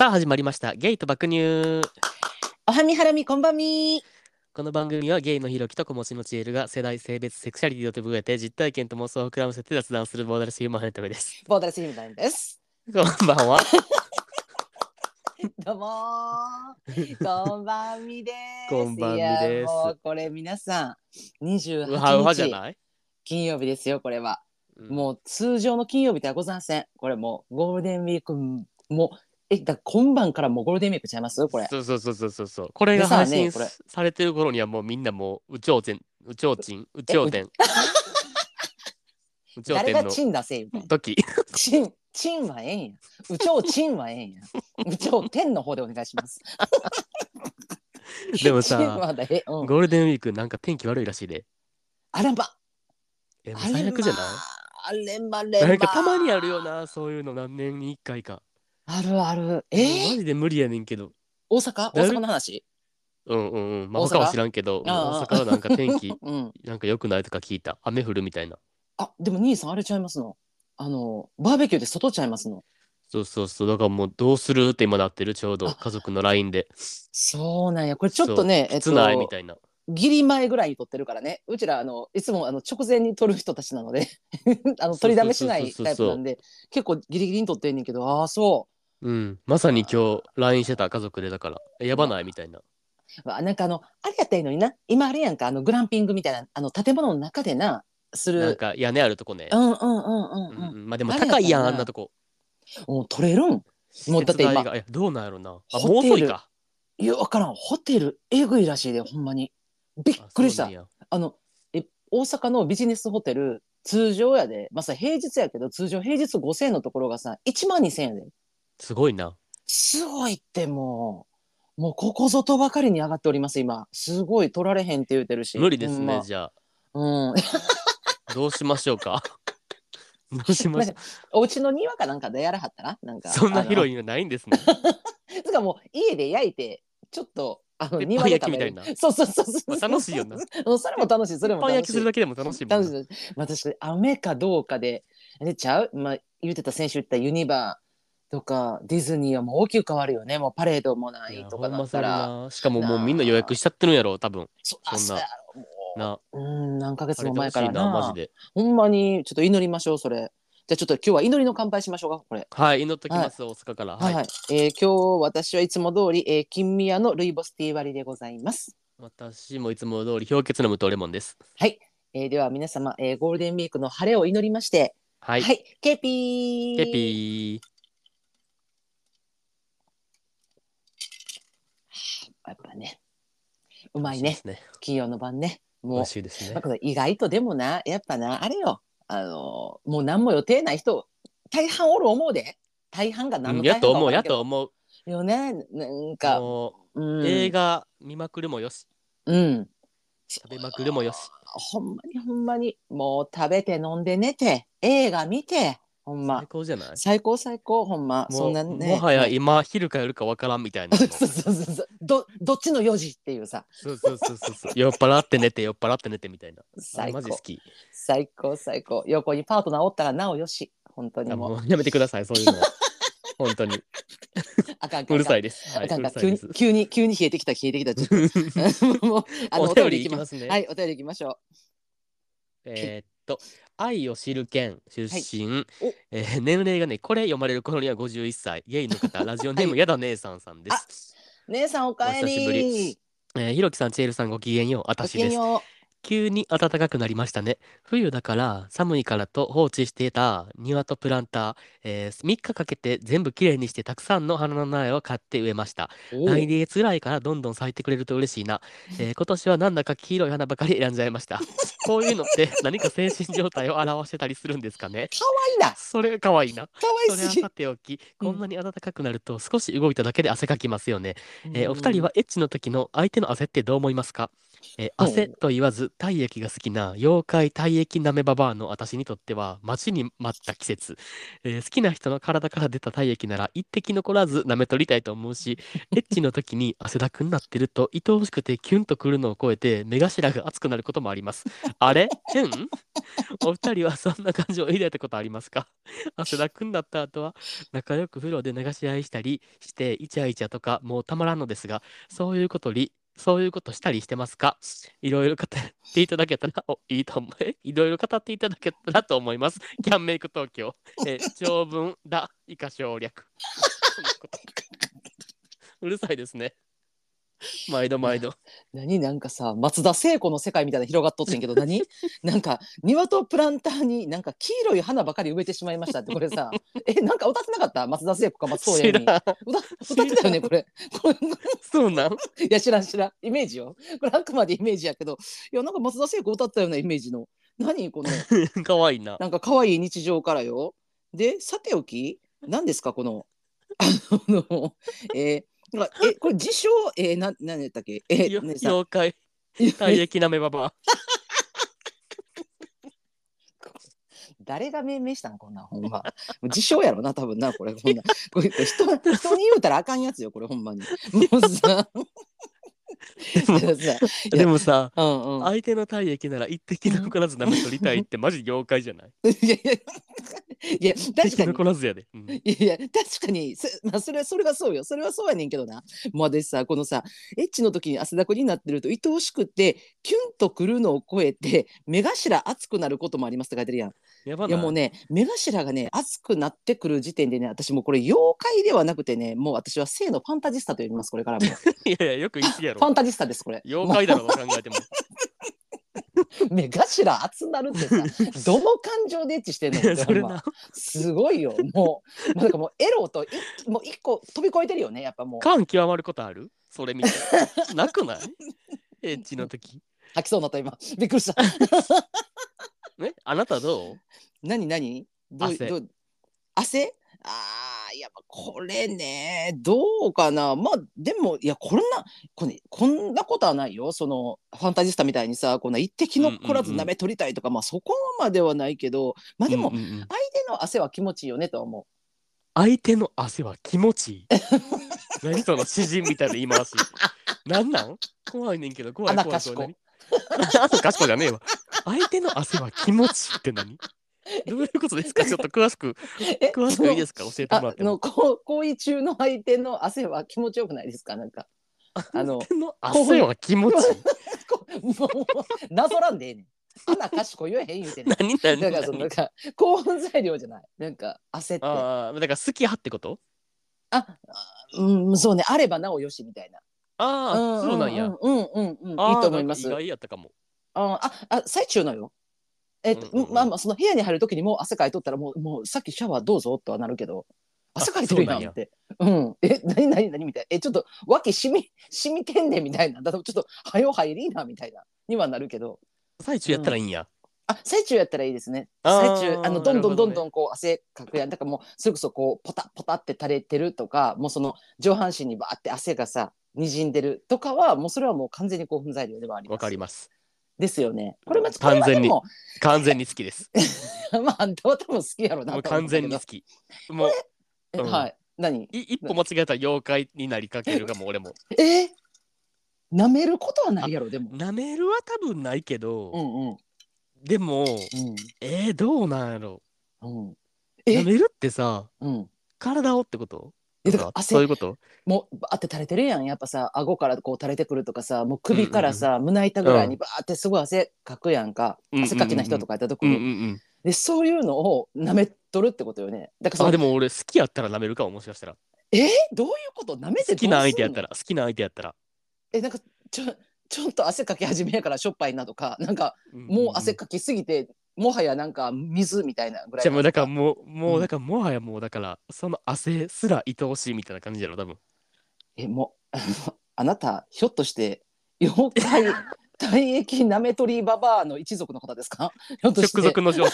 さあ始まりました。ゲイと爆乳。おはみはらみこんばんみ。この番組はゲイのひろきと子持ちのちえるが世代性別セクシャリティを手ぶえて実体験と妄想を膨らませて雑談するボーダレスヒューマンヘッドメですボーダレスヒムダインです。こんばんは。どうもー。こんばんみです。こんばんみです。もうこれ皆さん、28うはうはじゃ日ない、金曜日ですよ、これは。うん。もう通常の金曜日ではございません。これもうゴールデンウィーク、もう、え、だ今晩からもうゴールデンウィークちゃいます？これ。そうそうそうそうそうそうこれがでさ配信ねこれされてる頃にはもうみんなもう宇宙天宇宙人宇宙天 宇宙誰が天チン出せよ。の時チン、チンはええんや。宇宙チンはええんや。宇宙天の方でお願いします。でもさチンはだえ、うんゴールデンウィークなんか天気悪いらしいであれば。えもうあれ最悪じゃない？あればればなんかたまにあるよなそういうの何年に一回かあるある。え？マー、ジで無理やねんけど。大阪？大阪の話？うんうんうん。まあ大阪他は知らんけどああ。大阪はなんか天気 うん。なんか良くないとか聞いた。雨降るみたいな。あでも兄さんあれちゃいますの？あのバーベキューで外ちゃいますの？そうそうそう。だからもうどうするって今なってるちょうど。あ。家族の LINE で。そうなんや。これちょっとねえっ室内みとたいな。ギリ前ぐらいに撮ってるからね。うちらあのいつもあの直前に撮る人たちなので。あの取りだめしないタイプなんで。結構ギリギリに撮ってんねんけど。ああそうん。まさに今日 LINE してた家族でだからえやばないみたいな。うあなんかあのあれやったらいいのにな。今あれやんかあのグランピングみたいなあの建物の中でなすなんるか屋根あるとこね。うんうんうんうんうん。うんうん。まあでも高いやんなあんなとこ。もう撮れるん？もうだって今施設代がえどうなんやろな。あホテル。もう遅いか。いや、わからん。ホテル、えぐいらしいで、ほんまに。びっくりした。あそうなん。や。あの、え、大阪のビジネスホテル、通常やで、まあさ、平日やけど、通常平日5000円のところがさ、1万2000円やで。すごいなすごいってもう、もうここぞとばかりに上がっております、今。すごい取られへんって言うてるし。無理ですねじゃうん。あ どうしましょうか？どうしましょう？お家の庭かなんかでやらはったら？なんか。そんな広い。いのないんですね。つ かもう、家で焼いて、ちょっと、あの、鉄板庭で焼きみたいなそうそうそうそう。まあ楽しいよなうん。それも楽しい、それも楽しい。パン焼きするだけでも楽しいもんな。楽しいまあ確かに雨かどうかででちゃう、まあ、言ってた先週言ったユニバーとかディズニーはもう大きく変わるよねもうパレードもないとかなほんまそれったらな。しかももうみんな予約しちゃってるんやろ、多分。そあそんなな。ううん何ヶ月も前からなな、マジで。ほんまにちょっと祈りましょうそれじゃあちょっと今日は祈りの乾杯しましょうかこれはい、祈っときます、大阪から。はい、ははいい。えー今日私はいつも通り、えー、金宮のルイボスティー割りでございます私もいつも通り氷結の無糖レモンです。はい、えーでは皆様、えーゴールデンウィークの晴れを祈りましては。はいい、ケピーケピやっぱねうー。まいねね。金曜の晩ね美もう味しいですねだ。から意外とでもなやっぱなあれよあのもう何も予定ない人大半おる思うで大半がう何の大半んやと思う、やと思う。よねなんか、もうう、ん、映画見まくるもよし、うん食べまくるもよし。ほんまにほんまにもう食べて飲んで寝て映画見てほんま最高じゃない？最高最高ほんまそんなねもはや今、昼か夜かわからんみたいな。そうそうそうそうどどっちの4時っていうさそうそうそうそう。酔っ払って寝て、酔っ払って寝てみたいな。最高マジ好き。最高最高横にパートナーおったらなおよし本当にあもうやめてください、そういうのは。本当に。あかんうるさいです。急に。急に冷えてきた冷えてきた もうあのお便りいきますね。はいお便りいきましょえーっと、愛を知る県出身、お。えー年齢がね、これ読まれる頃には51歳、ゲイの方、ラジオネーム、やだ姉さんさんです。う姉さんおかえお久しぶりりえーひろきさん、チェールさん、ごきげんよう、ごあたしです。きげんよ急に暖かくなりましたね。冬だから寒いからと放置していた庭とプランター、えー3日かけて全部きれいにしてたくさんの花の苗を買って植えました。うお来月ぐらいからどんどん咲いてくれると嬉しいな。えー今年はなんだか黄色い花ばかり選んじゃいました。こういうのって何か精神状態を表してたりするんですかね？かわいいなそれが可愛いな。かわいすぎそれはさておき、こんなに暖かくなると少し動いただけで汗かきますよね。えーお二人はエッチの時の相手の汗ってどう思いますか？えー汗と言わず体液が好きな妖怪体液なめババアの私にとっては待ちに待った季節、えー好きな人の体から出た体液なら一滴残らず舐め取りたいと思うし エッチの時に汗だくになってると愛おしくてキュンとくるのを超えて目頭が熱くなることもあります。あれ？変お二人はそんな感情を抱いたことありますか？汗だくになった後は仲良く風呂で流し合いしたりしてイチャイチャとかもうたまらんのですがそういうことりそういうことしたりしてますか？いろいろ語っていただけたら、お、いいと思う。え いろいろ語っていただけたらと思います。キャンメイク東京。えー長文だ、以下省略。うるさいですね。毎度毎度。何？なんかさ松田聖子の世界みたいなの広がっとってんけど何？なんか庭とプランターになんか黄色い花ばかり植えてしまいましたってこれさ。えなんか歌ってなかった？松田聖子か松任知谷由ら実ん。歌歌ってたよねこれ。そうなん？いや知らん知らん。イメージよ。これあくまでイメージやけど。いやなんか松田聖子歌ったようなイメージの。何？この。かわいいな。なんか可愛い日常からよ。でさておき何ですかこの。あのえーなんか えこれ自称えー、な何やったっけ？えよねさ妖怪、体液なめババア。誰が命名したん？こんなんほんま。自称やろな多分なこれこんなん。これ人人に言うたらあかんやつよこれほんまに。もうさ。でもさいやでもさ、うんうん。相手の体液なら一滴残らず舐め取りたいってマジ妖怪じゃない？いやいやいや確かに。残らずやで。うん。いやいや確かに。そ,、まあ、それはそれがそうよ。それはそうやねんけどな。もう私さこのさエッチの時に汗だくになってると愛おしくてキュンとくるのを超えて目頭熱くなることもありますって書いてるやんやばない。いやもうね目頭がね熱くなってくる時点でね私もうこれ妖怪ではなくてねもう私は性のファンタジスタと呼びますこれからも。フ いやいや、よく言い過ぎやろ。ァンタジスタですこれ。妖怪だろ、どう。考えても。目頭熱なるってさ どの感情でエッチしてんのってほすごいよもう。もうなんかもうエロといもう一個飛び越えてるよねやっぱもう。感極まることある？それ見て。なくない？エッチの時。吐きそうになった今。びっくりしたねあなたどう？何何？どう？汗。どう？汗？あーいやまあこれねどうかな？まあでもいやこんなこれこんなことはないよ。そのファンタジスタみたいにさこんな一滴残らず舐め取りたいとか、まあそこまではないけどまあでもうんうんうん。相手の汗は気持ちいいよねとは思う。相手の汗は気持ちいい？何その詩人みたいな言い回し。なんなん？怖いねんけど、怖い穴怖い怖い。かしこ何？あとかしこじゃねえわ。相手の汗は気持ちって何？どういうことですか？ちょっと詳しく、え詳しくいいですか？教えてもらっても。行為中の相手の汗は気持ちよくないですか？なんかあの汗は気持ち？いい。こもうなぞらんでええねん。穴かしこ言えへん言うてんねん。何何だからそのなん何か興奮材料じゃない。なんか汗って。あああ、だから好き派ってことあうんそうねあればなおよしみたいな。ああ、そうなんや。うんうんうんうん、いいと思います。意外やったかも。あああ最中のよ。えっと、うんうんうんまあまあその部屋に入る時にもう汗かいとったらもうもうさっきシャワーどうぞとはなるけど汗かいてるやんって。うん。え何何何みたいな。えちょっと脇しみしみてんねんみたいな。だちょっとはよ入りなみたいなにはなるけど。最中やったらいいんや。あ最中やったらいいですね。最中あのどんどんどんどんこう汗かくやんだからもうそれこそこうポタポタって垂れてるとかもうその上半身にバーって汗がさ滲んでるとかはもうそれはもう完全に興奮材料ではあります。わかります。ですよね。これま完全にこ完全に好きです。れはでもまああんたは多分好きやろうなもう完全に好き。もううんえはい。何？い一歩間違えたら妖怪になりかけるがもう俺も。え？舐めることはないやろでも。なめるは多分ないけど、うんうんでも、うんえー、どうなんやろ。うん。なえめるってさ、うん。体をってこと？えだから汗そういうこと？もうバーって垂れてるやん。やっぱさ顎からこう垂れてくるとかさもう首からさ、胸板ぐらいにバーってすごい汗かくやんか、うん汗かきな人とかやった時うんに、うんうん。でそういうのを舐めとるってことよね。だからそのあでも俺好きやったらなめるかももしかしたら。え？ーどういうこと？舐めてどうすんの？好きな相手やったら、好きな相手やったら。えなんかちょちょっと汗かき始めやからしょっぱいなとかなんかもう汗かきすぎて、もはやなんか水みたいなぐらいじゃあもうだからうもう、もううん。だからもはやもうだから、その汗すら愛おしいみたいな感じやろ、多分。えもうあの あなたひょっとして妖怪体液舐め取りババアの一族の方ですか？ひょっとして。直属の上司。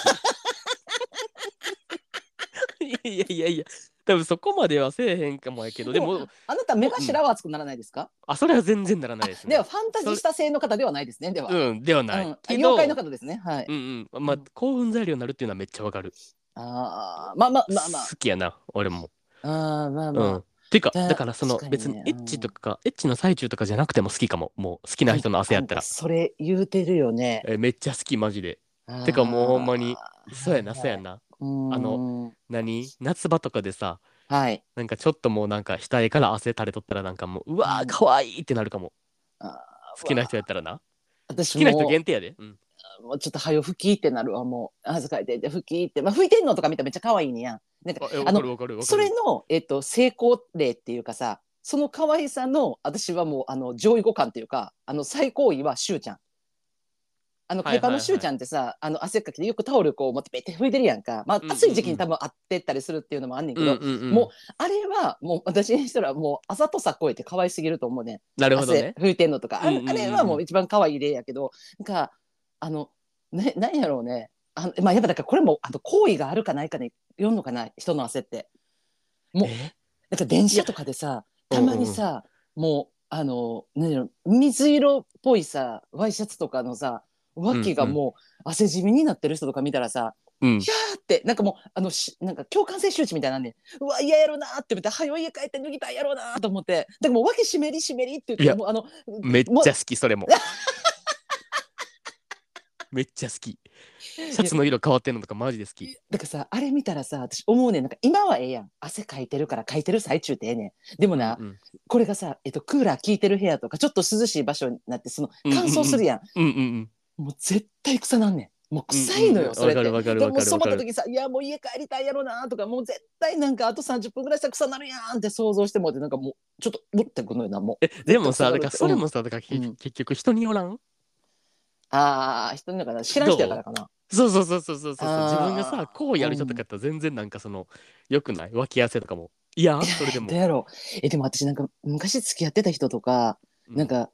いやいやいや、多分そこまではせえへんかもやけど、でも、あなた目頭は熱くならないですか、あ、それは全然ならないですね。ではファンタジスタ性の方ではないですねでは、うん、ではない。うん、けど妖怪の方ですねはい、うんうん。まあ、興奮材料になるっていうのはめっちゃわかる。ああまあまあまあまあ好きやな、俺も。あーまあうまあ、ん。てか、だだからその別にエッチとか、エッチの最中とかじゃなくても好きかも。もう好きな人の汗やったら。それ言うてるよねえめっちゃ好き、マジで。てかもうほんまにそうやな、そうやな。ああの何？夏場とかでさ、はいなんかちょっともうなんか額から汗垂れとったらなんかもう、うわー、かわいいってなるかも。好きな人やったらな。私好きな人も限定やで。うん。もうちょっとはよ吹きってなるわもう汗かいてて吹きってまあ吹いてんのとか見たらめっちゃ可愛いねやんなんか。それの、えっと、成功例っていうかさその可愛さの私はもうあの上位互換っていうかあの最高位はしゅうちゃん。あの海パンのしゅうちゃんってさ、あの汗っかきでよくタオルこう持ってペッて拭いてるやんか、まあうんうんうん。暑い時期に多分合ってったりするっていうのもあんねんけど、うんうんうん、もうあれはもう私にしたらもうあざとさ超えて可愛すぎると思うねなるほどね。汗拭いてんのとか、あうんうんうんうん。あれはもう一番可愛い例やけど。なんかあのね何やろうね。あのまあやっぱだからこれもあと好意があるかないかで読んのかな人の汗って。もうえ？なんか電車とかでさたまにさ、もうあの何やろ水色っぽいさワイシャツとかのさ脇がもう汗じみになってる人とか見たらさ、うん。ひゃーってなんかもうあのしなんか共感性周知みたいなんねんうわ嫌やろなーって思ってはよ家帰って脱ぎたいやろうなーと思ってだからもう脇湿り湿りって言ってもうあのめっちゃ好き、それも。めっちゃ好き。シャツの色変わってんのとかマジで好き。だからさあれ見たらさ私思うねんなんか今はええやん汗かいてるからかいてる最中ってええねんでもな、うんこれがさ、えっと、クーラー効いてる部屋とかちょっと涼しい場所になってその乾燥するやん,、うんうんうん。もう絶対草なんねん。もう臭いのよ、うんそれって。わかるわかる。そう思った時さいやもう家帰りたいやろなとかもう絶対なんかあと30分ぐらいしたら草なるやんって想像してもってなんかもうちょっとうってくのよなもうえ、でもさ、うんだからそれもさ、だからけうん結局人によらん？ああ人にだから知らん人やからかな。そうそうそうそうそうそう。自分がさ、こうやる人とかやったら全然なんかその、よくない脇汗とかも。いや、それでも。どう。やろ。うえでも私なんか昔付き合ってた人とか、うなん、かうん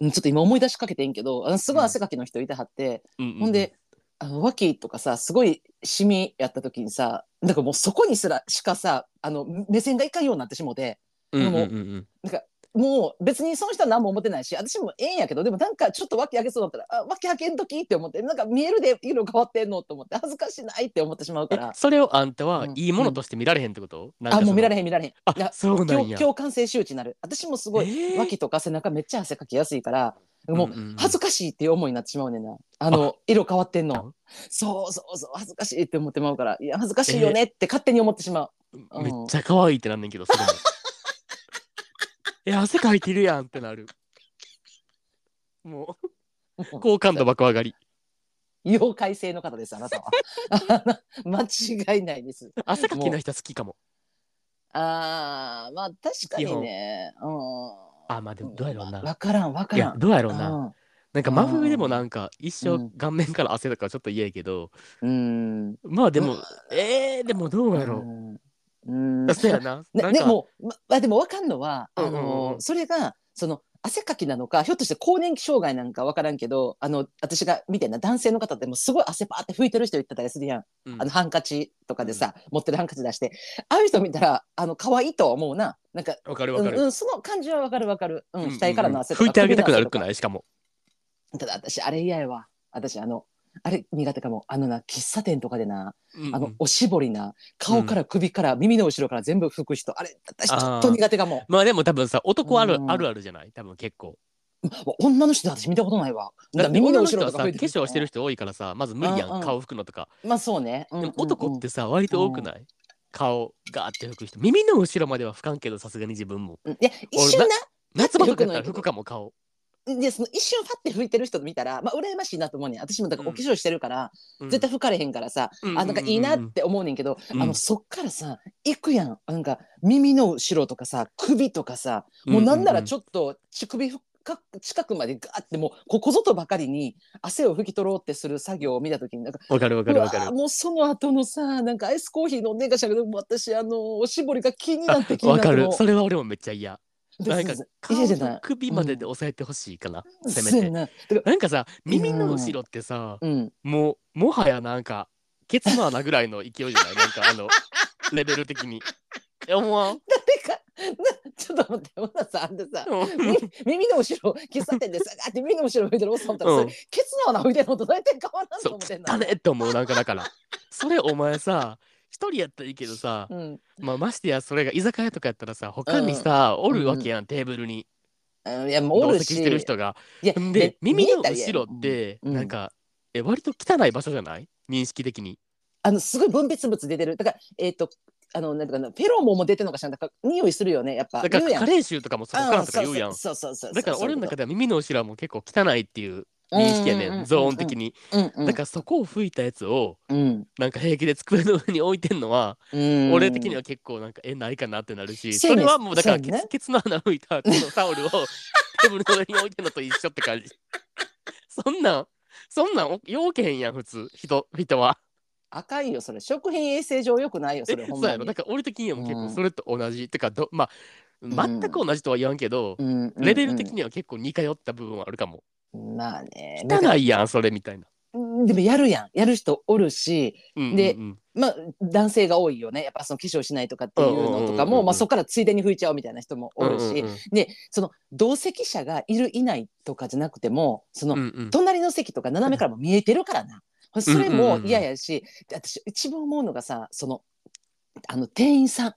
ちょっと今思い出しかけてんけどあのすごい汗かきの人いてはって、うんほんで、あの脇とかさすごいシミやった時にさなんかもうそこにすらしかさあの目線がいかんようになってしもてうんうんもうんうん。なんかもう別にその人は何も思ってないし私もええんやけどでもなんかちょっと脇開けそうだったらあ脇開けん時って思ってなんか見えるで色変わってんのと思って恥ずかしないって思ってしまうかえらそれをあんたはうん。いいものとして見られへんってこと、なんかあもう見られれへん見られへん。あそうなんや。共共感性周知になる。私もすごい、えー。脇とか背中めっちゃ汗かきやすいからもう恥ずかしいっていう思いになってしまうねんな。あの色変わってんの。あ。そうそうそう恥ずかしいって思ってまうからいや恥ずかしいよねって勝手に思ってしまう、うんめっちゃ可愛いってなんねんけどそれも え汗かいてるやんってなる。もう。好感度爆上がり。妖怪性の方ですあなたは。間違いないです。汗かきの人好きかも。あーまあ確かにね。うん。あまあでもどうやろうな。わからんわかいやらんどうやろうな。うん。なんか真冬でもなんか一生うん。顔面から汗とかはちょっと嫌やけど、うん。まあでもえー、でもどうやろうん。う、そうやな。ねでもままあでもわかんのはあうんうんうんの、うん。それがその汗かきなのかひょっとして更年期障害なんかわからんけどあの私が見てんな男性の方でもすごい汗パーって拭いてる人いってたりするやん、うん。あのハンカチとかでさ、持ってるハンカチ出して。ああいう人見たらあの可愛いとは思うな。なんかわかるわかる、うんうん、その感じはわかるわかる、うんうんうんうん。額からの汗とか。拭いてあげたくなるくない？しかも。ただ私あれ嫌やわ。私あのあれ苦手かも。あのな喫茶店とかでなうんうん。あのおしぼりな顔から首から耳の後ろから全部拭く人あれ私ちょっと苦手かも。まあでも多分さ男ある,、うん。あるあるじゃない？多分結構。女の人で私見たことないわ。耳の後ろとか拭いて粧してる人多いからさまず無理やん、うんうん。顔拭くのとか、まあそうね、うんでもうんうん。男ってさ割と多くない、顔ガーって拭く人。耳の後ろまでは拭かんけどさすがに自分も。うん。いや一瞬な。夏場とかやったら拭くかも顔でその一瞬ファって拭いてる人見たらまあ羨ましいなと思うねん。私もだからお化粧してるから、うん。絶対拭かれへんからさ、うんあなんかいいなって思うねんけど、うん。あのそっからさ行くやん。なんか耳の後ろとかさ首とかさもうなんならちょっと乳首近くまでガーってもうここぞとばかりに汗を拭き取ろうってする作業を見た時になんかとわかるわかるわかる。ーもうその後のさなんかアイスコーヒー飲んでんかしらけど私あのおしぼりが気になって気になわかってもうるそれは俺もめっちゃ嫌。でなんか顔嫌じゃないと首までで押さえてほしいかな、せめて。な。なんかさ耳の後ろってさ、うん。もうもはやなんかケツの穴ぐらいの勢いじゃない？なんかあの レベル的に。思わん？誰かなちょっと待って小田さんあん。たさ耳の後ろ喫茶店でさって耳の後ろ吹いてるおっさんおったら、うん。ケツの穴吹いてるのと大体変わらんと思ってん汚ねって思うなんかだから。それお前さ一人やったらいいけどさ、うん。まあ、ましてやそれが居酒屋とかやったらさ他にさ、おるわけやん、テーブルに。うんいやもうおるし。してる人が。いやんで耳の後ろってうん。なんか、え割と汚い場所じゃない？認識的に。あのすごい分泌物出てる。だからえっ、とあのなんかなフェロモンも出てるのかしらんだから匂いするよねやっぱ。だから加齢臭とかもそこからとか言うやん。そうそうそうそうだから俺の中ででは耳の後ろはもう結構汚いっていう認識やねん、ゾーン的に。だからそこを吹いたやつをうんなんか平気で机の上に置いてんのは、俺的には結構なんかえないかなってなるし、それはもうだからケツ,、ケツの穴吹いたこのタオルをテーブルの上に置いてんのと一緒って感じ。そんなんそんなん要件やん普通人人は。赤いよそれ食品衛生上良くないよそれそうやろほんまにだから俺的にはも結構それと同じ、てかまあ全く同じとは言わんけど、レベル的には結構似通った部分はあるかも。まあね汚いやんそれみたいな。うんでもやるやん。やる人おるしうんでまあ男性が多いよね。やっぱその化粧しないとかっていうのとかもまあそこからついでに拭いちゃうみたいな人もおるし、うんうんうんでその同席者がいるいないとかじゃなくてもその、隣の席とか斜めからも見えてるからな。それも嫌やし、で私一番思うのがさそのあの店員さん。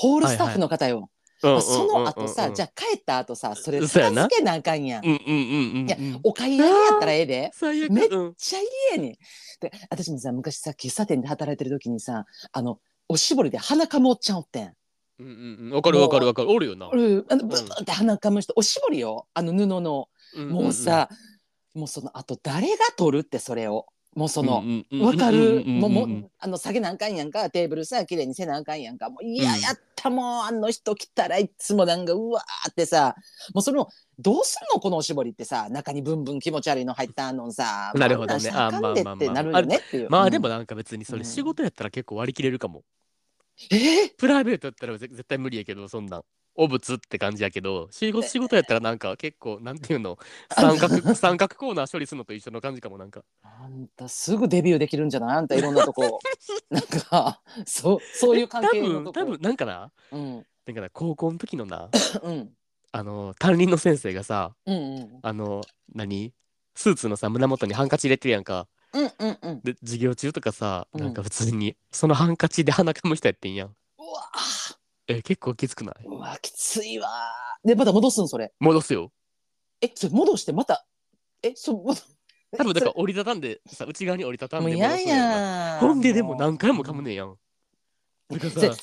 ホールスタッフの方よ、うんうんうんうんその後さ、じゃあ帰った後さそれ片付けなあかんやん。うんうんうんうんうん。いやお買い上げやったらええで。めっうん。ちゃいいやねん。で私もさ昔さ喫茶店で働いてる時にさあのおしぼりで鼻かむおっちゃんおってん。うんうんうん。わかるわかるわかる。おるよな。うんあのブーンって鼻かむ人おしぼりよ。あの布の。もうさ、もうそのあと誰が取るってそれをもうその。わかる？もうもうあの下げなあかんやんかテーブルさ綺麗にせなあかんやんか。もういややったもうあの人来たらいつもなんかうわーってさもうそのどうすんのこのおしぼりってさ中にブンブン気持ち悪いの入ったのさ。なるほどね。あかんでってなるよねっていう。まあでもうんなんか別にそれうん仕事やったら結構割り切れるかも。えー？プライベートやったらぜ絶対無理やけどそんなん。汚物って感じやけど仕事仕事やったらなんか結構なんていうの？三角三角コーナー処理するのと一緒の感じかもなんか。あんたすぐデビューできるんじゃない？あんたいろんなとこ。なんかそうそういう関多係のとこ。分多分なんかな？うん。なんかな高校の時のなうん。あの担任の先生がさうんうんあの何？スーツのさ胸元にハンカチ入れてるやんか。うんうんうん。で授業中とかさうん。なんか普通にそのハンカチで鼻かむ人やってんやん。うわえ結構きつくない？うわきついわ。でまた戻すんそれ。戻すよ。えそれ戻してまた？えそ戻多分だから折りたたんでさ内側に折りたたんもうで戻嫌すんやん。なやほんででも何回も噛むねんやん。だからぜさ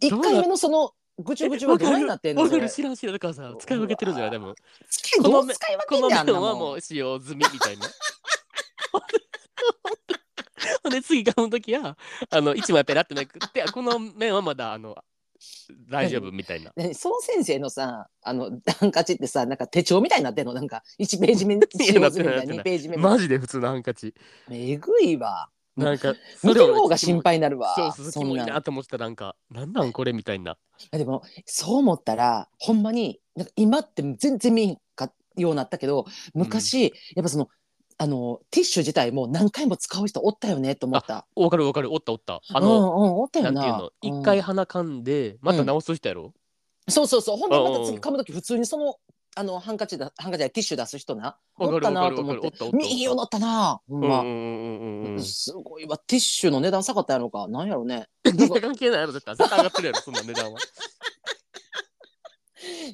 一回目のそのぐちゅぐちゅはどうになってんの？わかるそれ知らん知らん。だからさ使い分けてるんじゃないでも。使いどう使い分このけんねんあんな面はもう使用済みみたいな。ほんで次噛むときはあの一枚ペラってめくってこの面はまだあの大丈夫みたいな。ねその先生のさあのハンカチってさなんか手帳みたいになってんの？なんか1ページ目使用済みみたいな2ページ目マジで普通のハンカチ。えぐいわなんか見てる方をが心配になるわそうそうそんなと思ってたなんかなんなんこれみたいな。でもそう思ったらほんまになんか今って全然見えんかようになったけど昔、やっぱそのあのティッシュ自体も何回も使う人おったよねと思った。わかるわかるおったおった。あうんの、うん、おったよな。ていうのうん一回鼻かんでまた直す人やろ、そうそうそう。ほんでまたうんうん次噛む時普通にそのあのハンカチだハンカチやティッシュ出す人な。おったなと思ってわかるわかるおったおったおった見えんよなったな。ほんま。うんうんうんうんうん。すごいわティッシュの値段下がったやろか。なんやろね。全然関係ないやろ絶対絶対上がってるやろそんな値段は。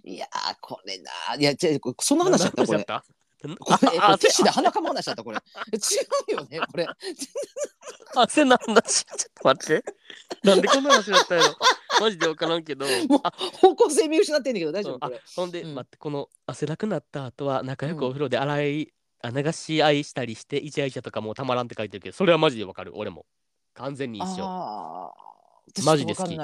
いやーこれないや違うそんな話だったこれ。たこれあれティッシュで鼻かむ話だったこれ。違うよねこれ。あせな話ちょっと待って。なんでこんな話だったやろ。マジで分からんけど。もうあ方向性見失ってんだけど大丈夫あこれ。ほんで、うん。待ってこの汗だくなった後は仲良くお風呂で洗い、あ流し合いしたりしてイチャイチャとかもうたまらんって書いてるけどそれはマジで分かる。俺も完全に一緒。マジで好き。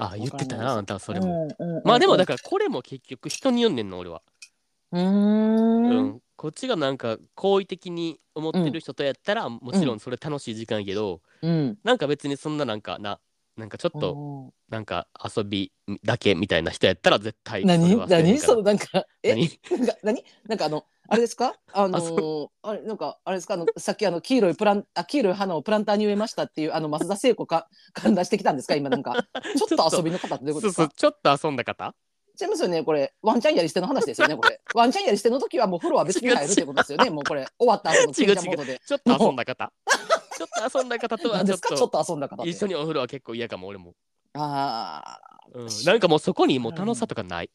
あ言ってたなあんたはそれも、うんうんうんまあでもだからこれも結局人によんねんの俺は、うん。ん。こっちがなんか好意的に思ってる人とやったら、もちろんそれ楽しい時間やけど、うん。なんか別にそんななんかななんかちょっとと。なんか遊びだけみたいな人やったら絶対何？何？そのなんかえ？何？何？なんかあのあれですか？あのあーあれなんかあれですか？あのさっきあの黄色いプランあ黄色い花をプランターに植えましたっていうあの増田聖子かから出してきたんですか？今なんか。ちょっと遊びの方ってどういうことですか？ちょっと遊んだ方？違いますよねこれ。ワンちゃんやり捨ての話ですよねこれ。ワンちゃんやり捨ての時はもう風呂は別に入るってことですよねもうこれ。終わった後の賢者モードで。ちょっと遊んだ方。ちょっと遊んだ方とはちょっ何ですか？ちょっとと遊んだ方一緒にお風呂は結構嫌かも、俺も。あうん、なんかもうそこにもう楽しさとかない？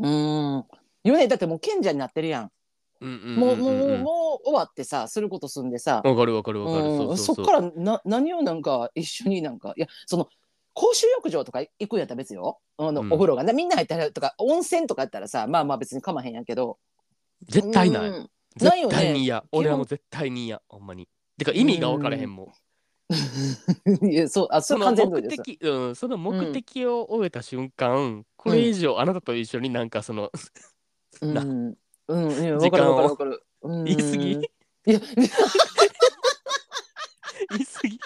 ーうーん。言うねだってもう賢者になってるやん。もううんもうもう終わってさすることすんでさ。わかるわかるわかる。うんそうそう。そうそっからな何をなんか一緒になんかいやその公衆浴場とか行くんやったら別よ。あの、うん。お風呂がなみんな入ったらとか温泉とかやったらさまあまあ別にかまへんやけど。絶対ない。うん。ないよね。絶対に嫌。俺はもう絶対に嫌。ほんまに。てか意味が分からへんもん。いやそうあそれその目完全同意です。的、うん、その目的を終えた瞬間、これ以上あなたと一緒になんかその、なうん。うん。いや時間をわかるわかるわかる。うん。言い過ぎ？いや。言い過ぎ？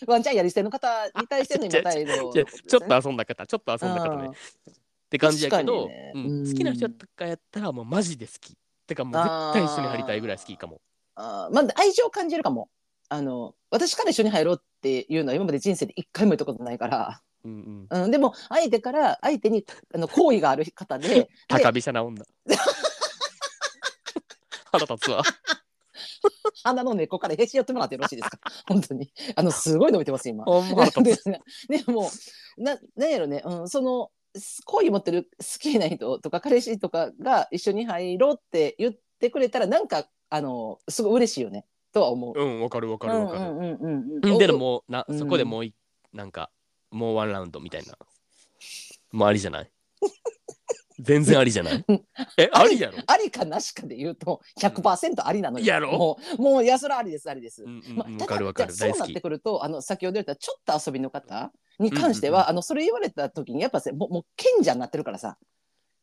ワンちゃんやり捨ての方に対しての今態度じゃちょっと遊んだ方、ちょっと遊んだ方ね。って感じやけど、ねうんうん好きな人とかやったらもうマジで好き。てかもう絶対一緒に入りたいぐらい好きかも。あーまあ愛情を感じるかもあの私から一緒に入ろうっていうのは今まで人生で一回も言ったことないから、うんうん。うん、でも相手から相手にあの好意がある方でで 高飛車な女。腹立つわ。鼻の根っこからへし寄ってもらってよろしいですか？本当に。あのすごい伸びてます今。ででもななんやろね、うん、その好意持ってる好きな人とか彼氏とかが一緒に入ろうって言ってくれたらなんかあのすごい嬉しいよね。とは思う。うん、わかるわかるわかる。うんうんうんうんうん。でおもうな、うん。そこでもういなんかもうワンラウンドみたいな。もうありじゃない？全然ありじゃない？えありやろ？ありかなしかで言うと100%ありなのよ。やろ？もうもういやそれはありですありです。うんうんまあ、かそうなってくるとあの先ほど言ったちょっと遊びの方に関しては、うんうんあのそれ言われた時にやっぱさもうもう賢者になってるからさ。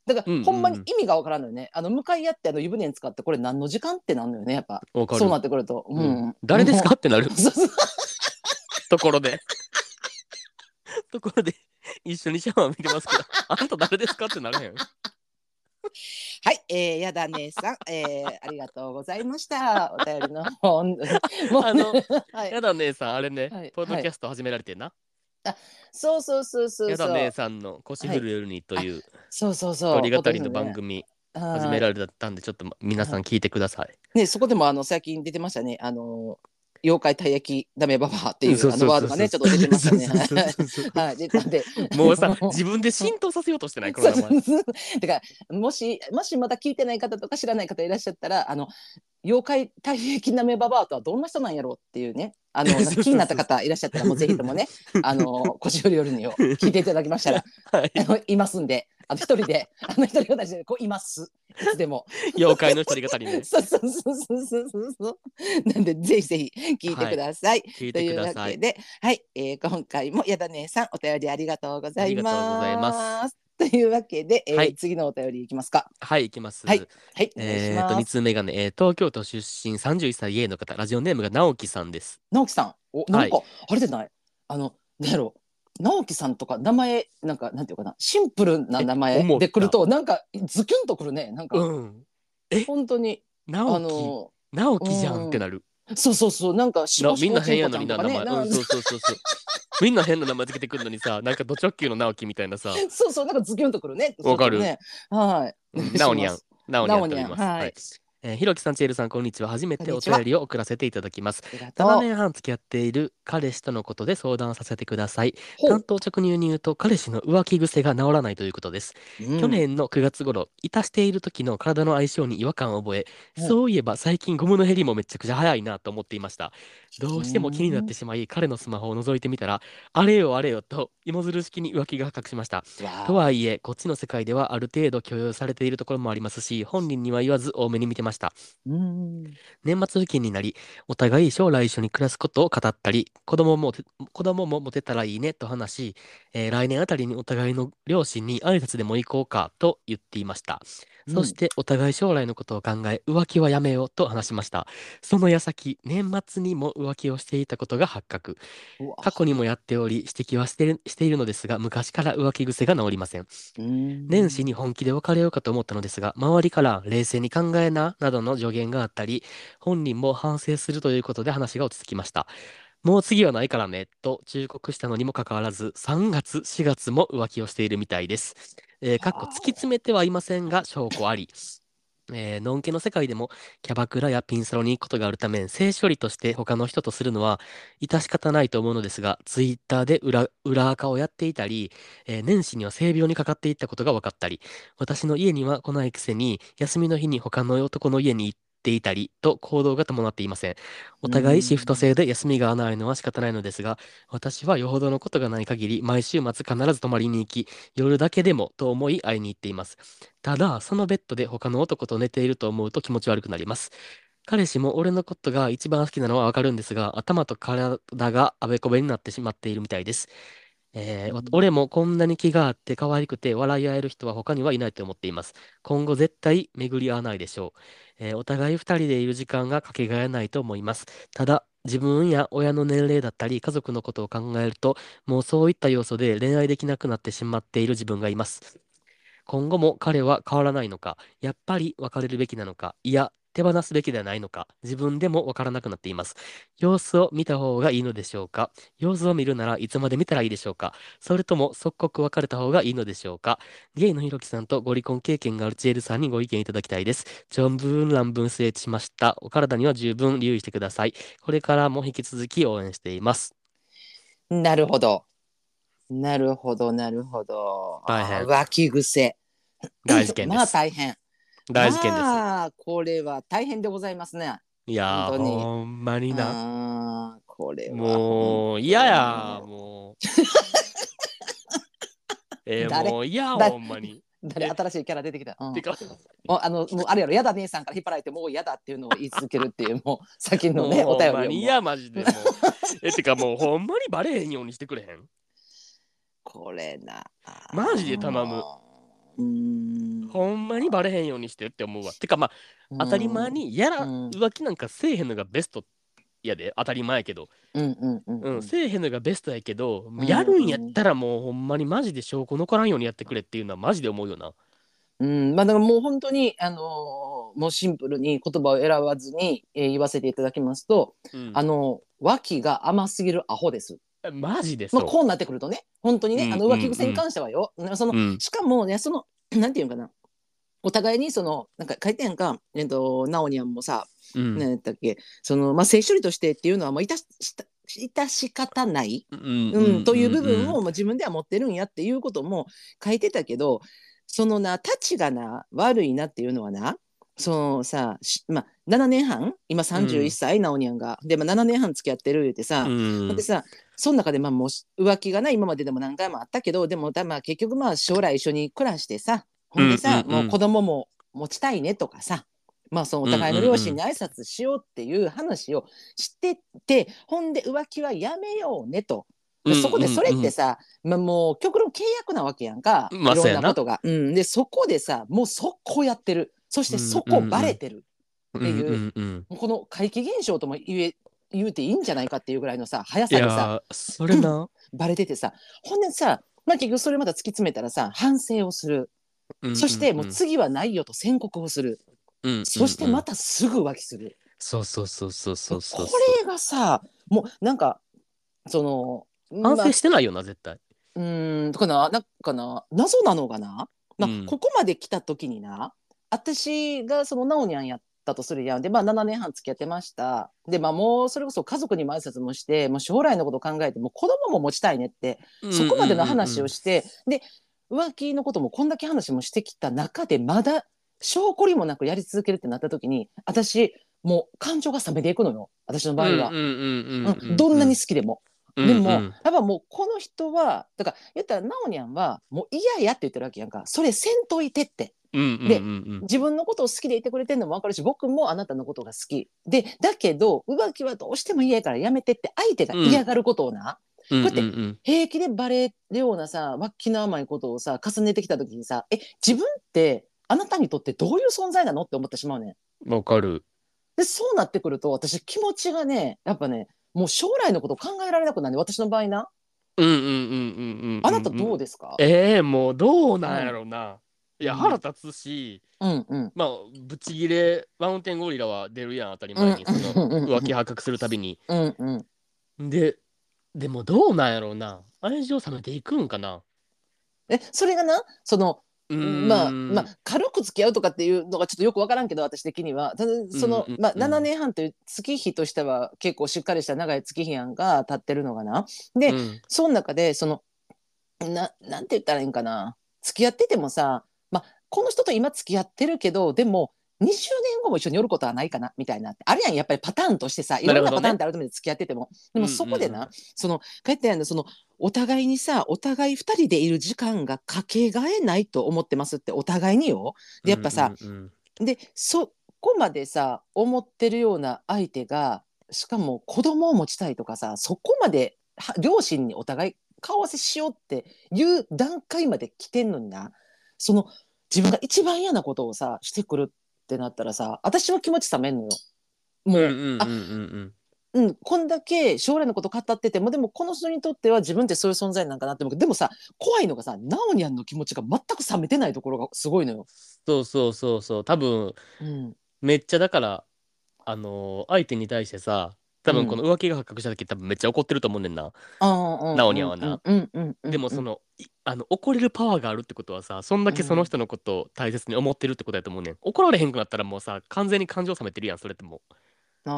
だから、うんうんうん。ほんまに意味がわからんのよね。あの向かい合ってあの湯船に使ってこれ何の時間ってなんのよねやっぱ。わかる。そうなってくると、うん。うん。誰ですか？ってなる。ところで。ところで一緒にシャワー見てますけど あんた誰ですかってならへんはい、えー、やだ姉さん、えー、ありがとうございました。お便りの方、もうあのはい、やだ姉さんあれね、はいポッドキャスト始められてんな、そうそうそうそうそう。やだ姉さんの腰振る夜にというそうそうそう。一人語りの番組始始められたんでちょっと皆さん聞いてください、ね、そこでもあの最近出てましたね。あの妖怪たい焼きダメババアっていうあのワードがねちょっと出てましたね。はい、出たんで。もうさ自分で浸透させようとしてないこの名前だからもしもしまだ聞いてない方とか知らない方いらっしゃったらあの妖怪たい焼きなめババアとはどんな人なんやろうっていうね。あの気になった方いらっしゃったらもうぜひともね あの腰振り夜にを聞いていただきましたらはい。あのいますんであの一人であの一人私でこういます。いつでも。妖怪の一人語りね。そうそうそうそうそう。そうそうなんでぜひぜひ聞いてください、聞いというわけで、はい、えー今回もやだ姉さんお便りありがとうございます。というわけで、えーはい次のお便りいきますか。はい、いきます。はいはい、えーと、2ます。通目がね、えー東京都出身31歳 A の方、ラジオネームが直樹さんです。直樹さん、お、なんか、あれじゃない？あの、なんやろ？直樹さんとか名前なんかなんていうかな？シンプルな名え前で来るとなんかズキュンとくるねなんか、うん。本当にあ直樹、の直樹じゃんってなる。そうそうそう。なんかしなぼしぼみんな変やのにな、名前。ゃんとかね。なんうん、そうそうそうそう。みんな変な名前つけてくるのにさ、なんかド直球の直樹みたいなさ、そうそうなんかズキュンとくるね。わかる。ね。はい。うん。なおにゃんしなおにゃんと言います。なおにゃんはい。はい。えーひろきさん、ちえるさん、こんにちは。初めてお便りを送らせていただきます。ますありがと7う年半付き合っている彼氏とのことで相談させてください。ほう担当直入に言うと、彼氏の浮気癖が治らないということです。うん去年の9月頃、いたしている時の体の相性に違和感を覚え、うんそういえば最近ゴムの減りもめちゃくちゃ早いなと思っていました。どうしても気になってしまい、彼のスマホを覗いてみたら、あれよあれよと芋づる式に浮気が発覚しました。とはいえ、こっちの世界ではある程度許容されているところもありますし、本人には言わず多めに見てました。うん年末付近になり、お互い将来一緒に暮らすことを語ったり、子供もて子供も持てたらいいねと話し、えー来年あたりにお互いの両親に挨拶でも行こうかと言っていました。そしてお互い将来のことを考え浮気はやめようと話しました。その矢先、年末にも浮気をしていたことが発覚。過去にもやっており、指摘はしてるしているのですが、昔から浮気癖が治りません。うん年始に本気で別れようかと思ったのですが、周りから冷静に考えな、などの助言があったり、本人も反省するということで話が落ち着きました。もう次はないからね、と忠告したのにもかかわらず、3月、4月も浮気をしているみたいです。えー、かっこ突き詰めてはいませんが、証拠あり。えー、のんけの世界でもキャバクラやピンサロに行くことがあるため、性処理として他の人とするのは致し方ないと思うのですが、ツイッターで裏裏垢をやっていたり、えー年始には性病にかかっていったことが分かったり、私の家には来ないくせに、休みの日に他の男の家に行っていたりと行動が伴っていません。お互いシフト制で休みがないのは仕方ないのですが、私はよほどのことがない限り、毎週末必ず泊まりに行き、夜だけでもと思い会いに行っています。ただ、そのベッドで他の男と寝ていると思うと気持ち悪くなります。彼氏も俺のことが一番好きなのはわかるんですが、頭と体があべこべになってしまっているみたいです。えーうん俺もこんなに気があって可愛くて笑い合える人は他にはいないと思っています。今後絶対巡り合わないでしょう。えーお互い二人でいる時間がかけがえないと思います。ただ、自分や親の年齢だったり家族のことを考えると、もうそういった要素で恋愛できなくなってしまっている自分がいます。今後も彼は変わらないのか、やっぱり別れるべきなのか、いや、手放すべきではないのか、自分でもわからなくなっています。様子を見た方がいいのでしょうか？様子を見るならいつまで見たらいいでしょうか？それとも即刻別れた方がいいのでしょうか？ゲイのひろきさんとご離婚経験があるチエルさんにご意見いただきたいです。長文乱文失礼しました。お体には十分留意してください。これからも引き続き応援しています。なるほど。なるほど、なるほど。大変浮気癖。大事件で まあす。大変。大事件です。まあこれは大変でございますね。いやー、ほんまにな。これは。もう嫌や、もう。えー、誰？もう嫌、誰？ほんまに。誰？新しいキャラ出てきた。うんあのもうあれやろ、やだ姉さんから引っ張られてもうやだっていうのを言い続けるっていうもう 先のねお便りをもうに嫌、マジでもう。え、てかもうほんまにバレへんようにしてくれへん？これな。マジで頼む。うーん。ほんまにバレへんようにしてって思うわ。てかまあ、当たり前にやら、うん浮気なんかせえへんのがベストやで、当たり前やけど。うん。せえへんのがベストやけど、んやるんやったらもうほんまにマジで証拠残らんようにやってくれっていうのはマジで思うよな。うん、まあだからもう本当にあのーもうシンプルに言葉を選ばずに、えー言わせていただきますと、うんあの脇が甘すぎるアホです。マジで。まあこうなってくるとね、本当にね、うんあの浮気癖に関してはよ、そのうん。しかもねその なんていうのかな。お互いにそのなんか書いてんか、えっと、ナオニャンもさ、うん。何やったっけ。その、まあ、性処理としてっていうのはもういたしした致し方ない、うんうんという部分んをまあ自分では持ってるんやっていうことも書いてたけどそのなたちがな悪いなっていうのはなそのさ、しまあ、7年半？今31歳、ナオニャンが。で、まあ、7年半付き合ってる言うてさ、うん。でさその中でまあもうし浮気がな今まででも何回もあったけどでもだまあ結局まあ将来一緒に暮らしてさほんでさ、もう子供も持ちたいねとかさまあそのお互いの両親に挨拶しようっていう話をしてて、ほんで浮気はやめようねと。でそこでそれってさ、まあ、もう極論契約なわけやんか、いろまあそうんやな。なことが。うん、でそこでさもう速攻やってる。そしてそこバレてる、っていうこの怪奇現象とも言え言うていいんじゃないかっていうぐらいのさ速いさでさそれな。バレててさほんでさ、まあ、結局それまた突き詰めたらさ反省をする、そしてもう次はないよと宣告をする、うんそしてまた。たすぐ浮気する、そうそうそうそうそうそう。これがさもうなんかその反まあ省してないよな、絶対。うーんかななんかな謎なのかな、まあうんここまで来た時にな私がそのナオニャンやったとするやん。でまあ7年半付き合ってました。でまあもうそれこそ家族にも挨拶もしてもう将来のことを考えてもう子供も持ちたいねってそこまでの話をして、で浮気のこともこんだけ話もしてきた中でまだ証拠りもなくやり続けるってなった時に私もう感情が冷めていくのよ。私の場合は、どんなに好きでも。うんでも、うん。やっぱもうこの人はだから言ったらナオニャンはもう嫌やって言ってるわけやんか。それせんといてって。うんうんでうんうん。自分のことを好きでいてくれてるのも分かるし僕もあなたのことが好き。でだけど浮気はどうしても嫌やからやめてって相手が嫌がることをな、うんこうやってうんうん平気でバレるようなさ脇の甘いことをさ重ねてきた時にさえ自分ってあなたにとってどういう存在なのって思ってしまうねん。わかる。でそうなってくると私気持ちがねやっぱねもう将来のこと考えられなくなるね私の場合な。うんうんうんうんうん。あなたどうでですか、ええもうどうなんやろな。いや、うん腹立つし、うんうんまあ、ぶち切れ、マウンテンゴリラは出るやん、当たり前に、その、うん浮気発覚するたびに。うんうんで、でもどうなんやろうな。愛情冷めていくんかな。えそれがなそのまあまあ軽く付き合うとかっていうのがちょっとよく分からんけど私的には。ただその、まあ、うん7年半という月日としては結構しっかりした長い月日やんが経ってるのがな。で、うん。その中でそのななんて言ったらいいんかな。付き合っててもさ、まあ、この人と今付き合ってるけどでも20年後も一緒におることはないかなみたいな。あるやんやっぱりパターンとしてさいろんなパターンってあると思付き合ってても。でもそこでな、うんうん。その帰ってやんのそのお互いにさお互い2人でいる時間がかけがえないと思ってますってお互いによ。でやっぱさ、うんうんでそこまでさ思ってるような相手がしかも子供を持ちたいとかさそこまでは両親にお互い顔合わせしようっていう段階まで来てんのにな。その自分が一番嫌なことをさしてくるってなったらさ私は気持ち冷めんのよ。もう、うんうんうんあうん。うん、こんだけ将来のこと語っててもでもこの人にとっては自分ってそういう存在なんかなって思う。けどでもさ怖いのがさナオニャンの気持ちが全く冷めてないところがすごいのよ。そうそうそうそう。多分うん。めっちゃだからあのー相手に対してさ多分この浮気が発覚した時多分めっちゃ怒ってると思うねんな、な。うんうんうん、でもそのいあの怒れるパワーがあるってことはさそんだけその人のことを大切に思ってるってことやと思うねん。怒られへんくなったらもうさ完全に感情冷めてるやんそれってもう、あ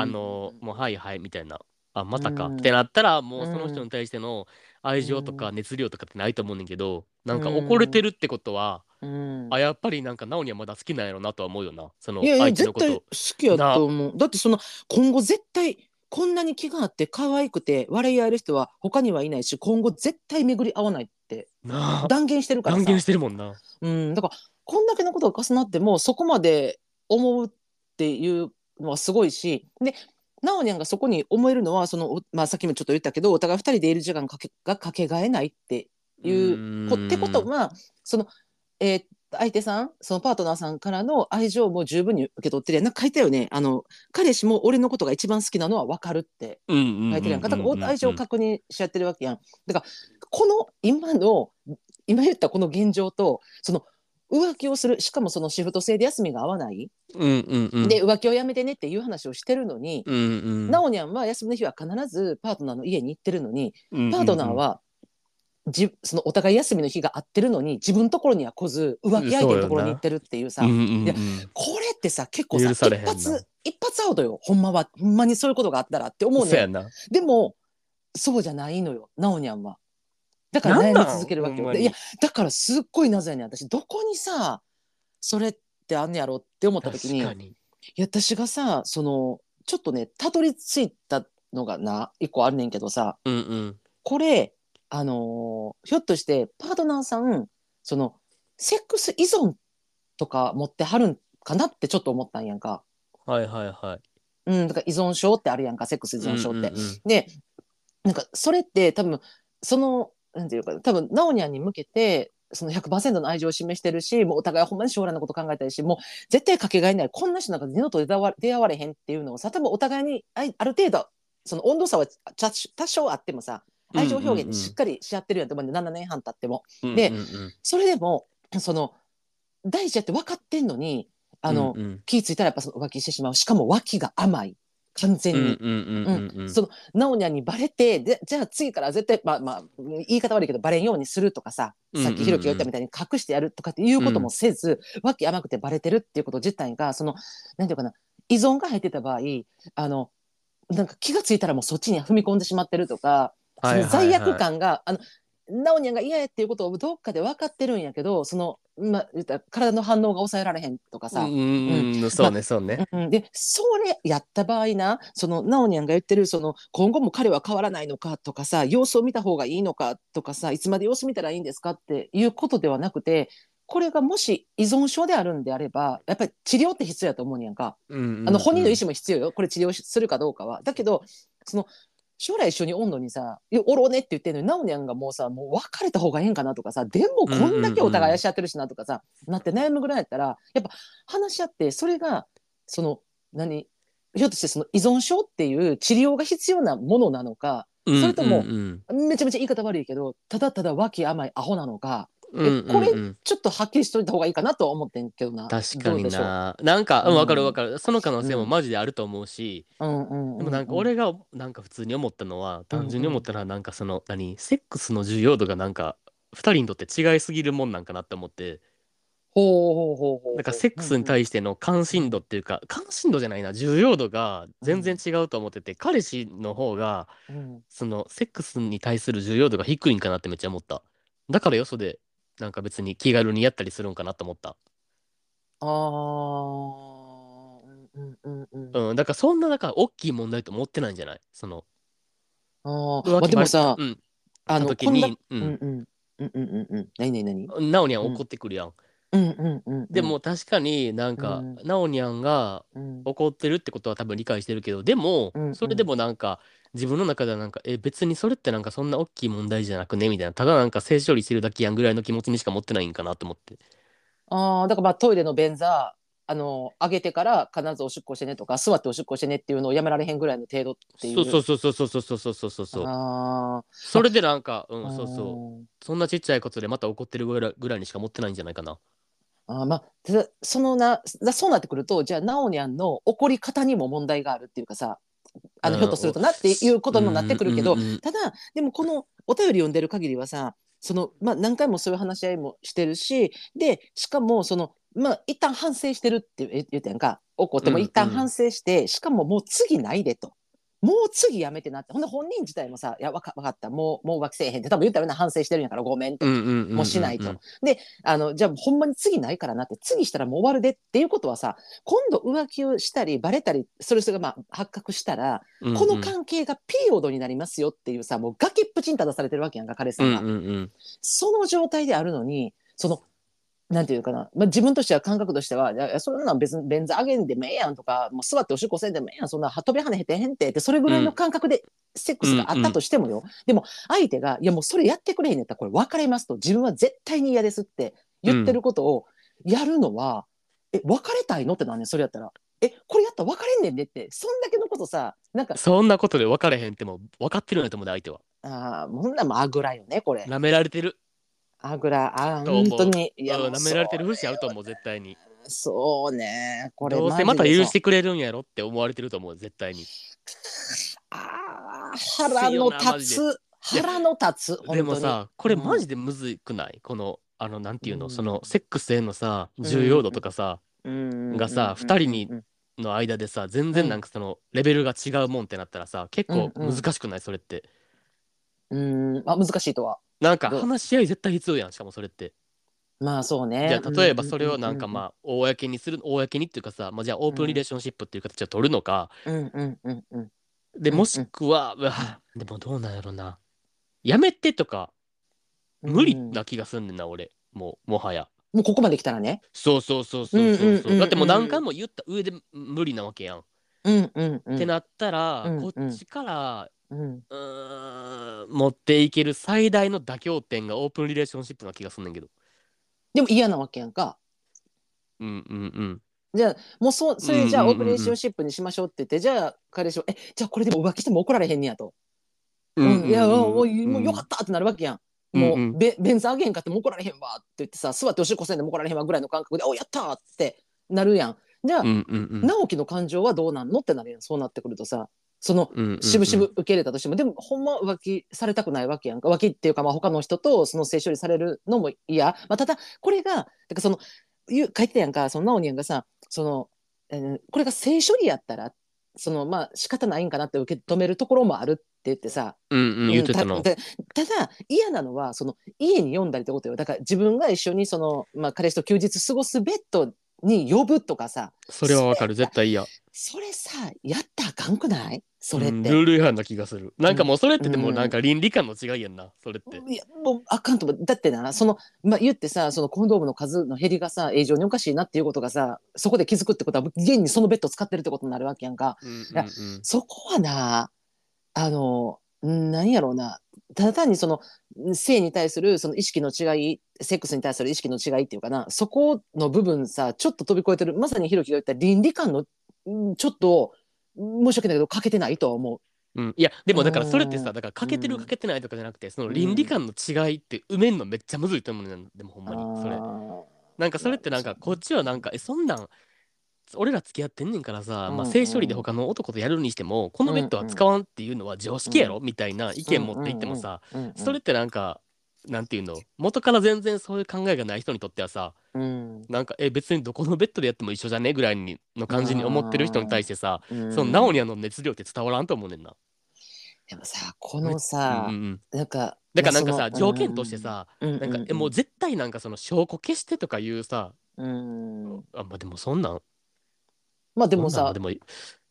あのーもうはいはいみたいな。あまたか、うん。ってなったらもうその人に対しての愛情とか熱量とかってないと思うねんけど、なんか怒れてるってことは、うん。あやっぱりなんかナオにはまだ好きなんやろなとは思うよな。そのいやいや相手のこと。絶対好きやと思う。だってその今後絶対こんなに気があって可愛くて笑い合える人は他にはいないし今後絶対巡り合わないって断言してるからさ。断言してるもんな。うん、だからこんだけのことが重なってもそこまで思うっていうのはすごいしでなおにゃんがそこに思えるのはその、おまあ、さっきもちょっと言ったけどお互い2人でいる時間かけがかけがえないっていうこってことはその、えー相手さんそのパートナーさんからの愛情も十分に受け取ってるやん。なんか書いたよね。あの彼氏も俺のことが一番好きなのは分かるって書いてるやん。かだからお愛情を確認しちゃってるわけやん。だからこの今の今言ったこの現状とその浮気をするしかもそのシフト制で休みが合わない、うんうんうん。で浮気をやめてねっていう話をしてるのに、うんうん。なおにゃんは休みの日は必ずパートナーの家に行ってるのにうん。パートナーは、じそのお互い休みの日が合ってるのに自分のところには来ず浮気相手のところに行ってるっていうさ。うんうんうんいやこれってさ結構さ一発一発アウトよほんまは。ほんまにそういうことがあったらって思うねでもそうじゃないのよなおにゃんは。だから悩み続けるわけよ。でいやだからすっごい謎やねん。私どこにさそれってあんねやろって思った時にいや私がさそのちょっとねたどり着いたのがな一個あるねんけどさ。うんうん。これあのーひょっとしてパートナーさんそのセックス依存とか持ってはるんかなってちょっと思ったんやんか。はいはいはいうん、だから依存症ってあるやんかセックス依存症って。うんうんうんでなんかそれって多分そのなんていうか多分ナオニャンに向けてその100%の愛情を示してるしもうお互いほんまに将来のこと考えたいしもう絶対かけがえないこんな人なんか二度と出会わ出会われへんっていうのをさ多分お互いにある程度その温度差は多多少あってもさ愛情表現でしっかりし合ってるやんと思うんで7年半経っても。でそれでもその大事やって分かってんのにあの、うんうん。気ぃ付いたらやっぱその浮気してしまう。しかも脇が甘い。完全に。そのナオニャンにバレてでじゃあ次から絶対まあまあ言い方悪いけどバレんようにするとかささっきひろきが言ったみたいに隠してやるとかっていうこともせず、脇甘くてバレてるっていうこと自体がそのなんていうかな依存が入ってた場合あのなんか気がついたらもうそっちに踏み込んでしまってるとか、その罪悪感があのナオニャンが嫌やっていうことをどっかで分かってるんやけどその、まあ、言ったら体の反応が抑えられへんとかさ、うんそうねそうね。うん、でそれやった場合なそのナオニャンが言ってるその今後も彼は変わらないのかとかさ様子を見た方がいいのかとかさいつまで様子見たらいいんですかっていうことではなくてこれがもし依存症であるんであればやっぱり治療って必要やと思うんやんか。うんうんうん。あの本人の意思も必要よ。これ治療するかどうかは。だけどその将来一緒におんのにさ「いやおろうね」って言ってんのになおにゃんがもうさもう別れた方がええんかなとかさでもこんだけお互い愛し合ってるしなとかさ、なって悩むぐらいやったらやっぱ話し合ってそれがその何ひょっとしてその依存症っていう治療が必要なものなのかうんそれともめちゃめちゃ言い方悪いけどただただ脇甘いアホなのかこれちょっとはっきりしといた方がいいかなとは思ってんけどな。確かにな。なんか、う？ん、うんわかるわかる。その可能性もマジであると思うし、うんうんうでもなんか俺がなんか普通に思ったのは、単純に思ったのはなんかその、何、セックスの重要度がなんか、二人にとって違いすぎるもんなんかなって思って、ほうほうほうほうなんかセックスに対しての関心度っていうか、関心度じゃないな、重要度が全然違うと思ってて、彼氏の方が、うん。そのセックスに対する重要度が低いんかなってめっちゃ思った。だからよそで、なんか別に気軽にやったりするんかなと思った。ああうんうんうんうん。うん、だからそんな、なんか大きい問題と思ってないんじゃない？その、あー。浮まあでもさ、うん、あのた時こんなに、ううんんうんうんうんうん。何何何？なおにゃん。怒ってくるやん。うんうんうんでも確かになんか、うん。なおにゃんがうん。怒ってるってことは多分理解してるけど、でも、うん。それでもなんか、自分の中ではなんか、え、別にそれってなんかそんな大きい問題じゃなくね？みたいな、ただなんか性処理してるだけやんぐらいの気持ちにしか持ってないんかなと思って。ああだからまあトイレの便座あの上げてから必ずおしっこしてねとか座っておしっこしてねっていうのをやめられへんぐらいの程度っていうそうそうそうそうそうそうそうそうそうそう。あーそれでなんか、うあん、そうそう。うそんなちっちゃいことでまた怒ってるぐらいぐらいにしか持ってないんじゃないかな。あーまあそのなだそうなってくるとじゃあなおにゃんの怒り方にも問題があるっていうかさあのうん。ひょっとするとなっていうことにもなってくるけど、ただでもこのお便り読んでる限りはさその、まあ、何回もそういう話し合いもしてるしでしかもそのまあ一旦反省してるって言言ったやんか怒っても一旦反省して、しかももう次ないでと。もう次やめてなって。ほんで本人自体もさ「いやわかわかった。もうもう浮気せえへん」って。多分言ったらな反省してるんやからごめんと、もうしないと。であのじゃあほんまに次ないからなって。次したらもう終わるでっていうことはさ今度浮気をしたりバレたりそれそれがまあ発覚したらうんうん。この関係がピリオドになりますよっていうさもう崖っぷちに立たされてるわけやんか彼氏さんんうんうん。その状態であるのにそのなんていうかな、まあ、自分としては感覚としてはいやそんなん別に便座上げんでもええやんとかもう座っておしっこせんでもええやんそんな飛び跳ねへてへんってってそれぐらいの感覚でセックスがあったとしてもよ、でも相手が「いやもうそれやってくれへんねやったらこれ別れます」と自分は絶対に嫌ですって言ってることをやるのは、え別れたいのってなんねんそれやったら。えこれやったら別れんねんでってそんだけのことさなんかそんなことで分かれへんってもう分かってるんやと思うで相手は。あーもんならもうあぐらよねこれ。舐められてる。あぐらあ本当に。いや舐められてる節あると思う絶対に。そうね。これどうせまた許してくれるんやろって思われてると思う絶対に。あー腹の立つ。腹の立つでもさこれマジで、でむずくない？このあのなんていうの、うん。そのセックスへのさ重要度とかさ、うん。がさ二人にの間でさ全然なんかそのレベルが違うもんってなったらさ結構難しくない？それって。うんあ難しいとは。なんか話し合い絶対必要やんしかもそれって。まあそうね。じゃあ例えばそれをなんかあまあ公にする公にっていうかさ、まあ、じゃあオープンリレーションシップっていう形を取るのか、うんうんうんうんうん。でもしくは、うわでもどうなんやろな。やめてとか無理な気がすんねんな俺。もうもはや。もうここまで来たらね。そうそうそうそうそう,、う。んうだってもう何回も言った上で無理なわけやん、うんうんうん。ってなったら、うん。こっちからうん。持っていける最大の妥協点がオープンリレーションシップな気がすんねんけど。でも嫌なわけやんか。うんうんうん。じゃあもうそそれじゃあうんうんうんうんオープンレーションシップにしましょうって言ってじゃあ彼氏はえじゃあこれでも浮気しても怒られへんねやと、うんいやもうもうよかったってなるわけやん。もう、うん。うんべ便座あげへんかっても怒られへんわって言ってさ座っておしっこせんでも怒られへんわぐらいの感覚で「おやった!」ってなるやん。じゃあ、うんうんうん。直樹の感情はどうなんのってなるやん。そうなってくるとさそのしぶしぶ受け入れたとしても、でもほんま浮気されたくないわけやんか。浮気っていうかまあ他の人とその性処理されるのも嫌、まあ、ただこれがてかその書いてたやんか。その直樹がさその、えーこれが性処理やったらそのまあ仕方ないんかなって受け止めるところもあるって言ってさ。うんうん言ってたの。うんただ嫌なのはその家に呼んだりってことよ。だから自分が一緒にその、まあ、彼氏と休日過ごすベッドに呼ぶとかさ。それはわかる。絶対嫌。それさやったらあかんくない？それって。うんルール違反な気がする。なんかもうそれってでもうんなん。か倫理観の違いやんな。それって。いやもうあかんと思う。だってなその、まあ、言ってさそのコンドームの数の減りがさ異常におかしいなっていうことがさそこで気づくってことは現にそのベッド使ってるってことになるわけやんか。うんうんやそこはなあのん何やろうなただ単にその性に対するその意識の違いセックスに対する意識の違いっていうかなそこの部分さちょっと飛び越えてるまさにひろきが言った倫理観のんちょっと申し訳ないけど欠けてないとは思う。ん、いやでもだからそれってうんさだから欠けてるうん。欠けてないとかじゃなくてその倫理観の違いって埋めんのめっちゃむずいと思うねんでもほんう。まにそれ。なんかそれってなんかこっちはなんかえそんなん俺ら付き合ってんねんからさ、まあ、性処理で他の男とやるにしてもこのベッドは使わんっていうのは常識やろ、みたいな意見持っていってもさ、それってなんかなんていうの元から全然そういう考えがない人にとってはさうん。なんかえ別にどこのベッドでやっても一緒じゃねぐらいにの感じに思ってる人に対してさ、うん。そのナオニャンの熱量って伝わらんと思うねんな。でもさこのさ、うん。なんかだからなんかさ条件としてさ、うん。なんかえもう絶対なんかその証拠消してとかいうさうん。あまあでもそんなんまあでもさでも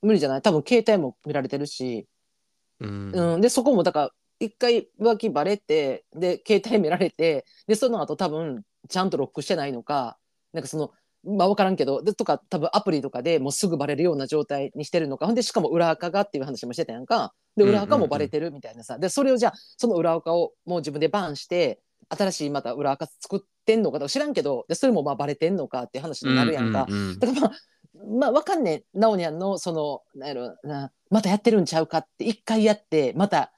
無理じゃない？多分携帯も見られてるし、うん。うん。でそこもだから一回浮気バレてで携帯見られてでその後多分ちゃんとロックしてないのかなんかそのまあ分からんけどでとか多分アプリとかでもうすぐバレるような状態にしてるのか。ほんでしかも裏垢がっていう話もしてたやんか。で裏垢もバレてるみたいなさ、でそれをじゃあその裏垢をもう自分でバンして新しいまた裏垢作ってんのかとか知らんけどでそれもまあバレてんのかっていう話になるやんか、だからまあまあわかんねえ。なおにゃんのそのなんやろな。またやってるんちゃうかって一回やってまた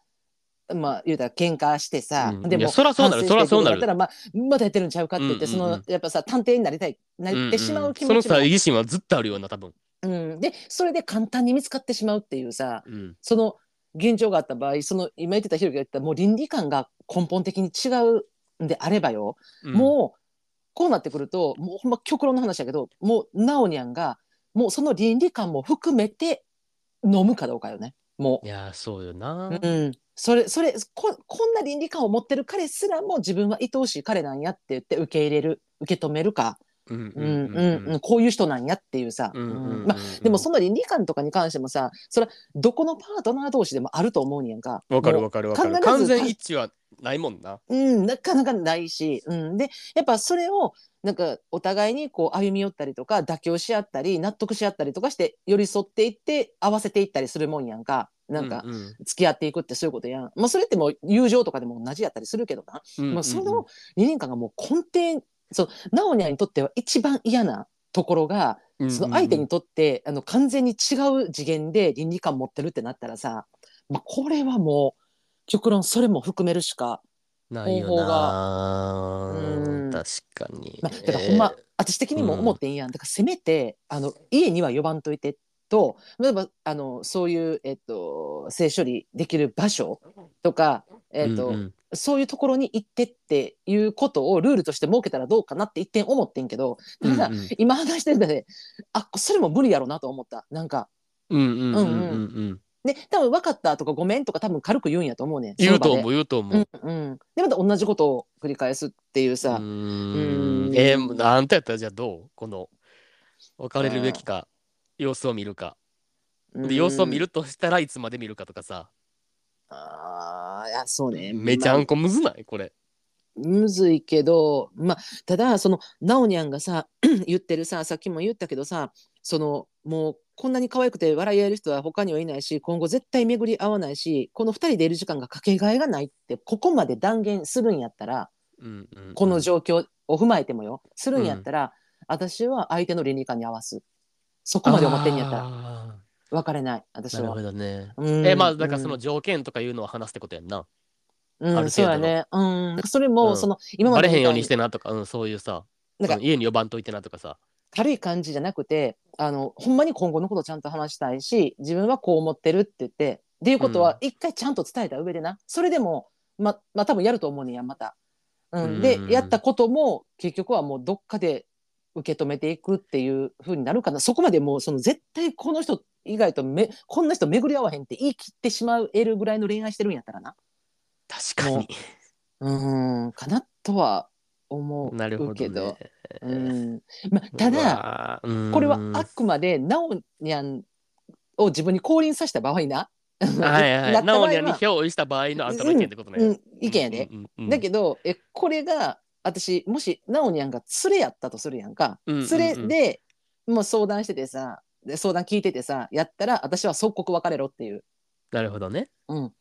まあ言うたら喧嘩してさ、でもうんいやそらそうなる。そらそうなるしてくれたらまあまたやってるんちゃうかって言って、うんうんうん。そのやっぱさ探偵になりたいなってしまう気持ちも、んんそのさ意心はずっとあるような多分、うん、でそれで簡単に見つかってしまうっていうさうん。その現状があった場合その今言ってたひろきが言ったもう倫理観が根本的に違うんであればよ、うん。もうこうなってくるともうほんま極論の話だけどもうなおにゃんがもうその倫理観も含めて飲むかどうかよね。もいやそうよな、う、うん、それそれここんな倫理観を持ってる彼すらも自分は愛おしい彼なんやって言って受け入れる受け止めるか、うんうんうんうん、こういう人なんやっていうさ、でもその倫理観とかに関してもさそれはどこのパートナー同士でもあると思うんやんか。わかるわかるわかる。完全一致はないもんな。うん、なかなかないし、うん、でやっぱそれをなんかお互いにこう歩み寄ったりとか妥協し合ったり納得し合ったりとかして寄り添っていって合わせていったりするもんやんか。なんかうんうん。付き合っていくってそういうことやん、まあ、それってもう友情とかでも同じやったりするけどな、うんうんまあ、その2年間がもう根底そうナオニャンにとっては一番嫌なところがうん。その相手にとってあの完全に違う次元で倫理観持ってるってなったらさ、まあ、これはもう極論それも含めるしかないよ方法なうん。確かに、まあ、だからほんま、私的にも思ってんやん、だからせめてあの家には呼ばんといてと例えばあのそういう、えっと、性処理できる場所とか、えっとうんうん。そういうところに行ってっていうことをルールとして設けたらどうかなって一点思ってんけどただ、うん。うん今話してる中であそれも無理やろなと思った。なんかうんうん。うんうんうんね多分分かったとかごめんとか多分軽く言うんやと思うねん。言うと思うう言うと思う、うんうん、でまた同じことを繰り返すっていうさ、うん。ん。えーあんたやったらじゃあどうこの別れるべきか様子を見るか。うん。で様子を見るとしたらいつまで見るかとかさ。あーいやそうね。めちゃまあんこむずない？これ。むずいけどまあただそのナオニャンがさ 言ってるささっきも言ったけどさそのもうこんなに可愛くて笑い合える人は他にはいないし今後絶対巡り合わないしこの2人でいる時間がかけがえがないってここまで断言するんやったらうんうんうん。この状況を踏まえてもよ。するんやったら、私は相手の倫理観に合わす。そこまで思ってんやったらあ別れない。私ーなるほは。どね。うん。えまあだからその条件とかいうのを話すってことやんな。うん、あるそうやね。うん、それも、うん。その今までバレへんようにしてなとかうんそういうさ。なんかうん家に呼ばんといてなとかさ軽い感じじゃなくてあのほんまに今後のことをちゃんと話したいし自分はこう思ってるって言ってっていうことは一回ちゃんと伝えた上でな。それでもままあ多分やると思うねんやまた。うん、でうん。やったことも結局はもうどっかで受け止めていくっていう風になるかな。そこまでもうその絶対この人以外とめこんな人巡り合わへんって言い切ってしまえるぐらいの恋愛してるんやったらな。確かに。うんかなとは思なるほうけどどねうんまあ、ただだこれはあくまでナオニャンを自分に降臨させた場合な。はいはい。なった場合はナオニャンに憑依した場合のあんたの意見ってことね。うん、意見やで。うんうんうんだけどえこれが私もしナオニャンが連れやったとするやんか、うんうんうん連れでもう相談しててさで相談聞いててさやったら私は即刻別れろっていうなるほどね。うん、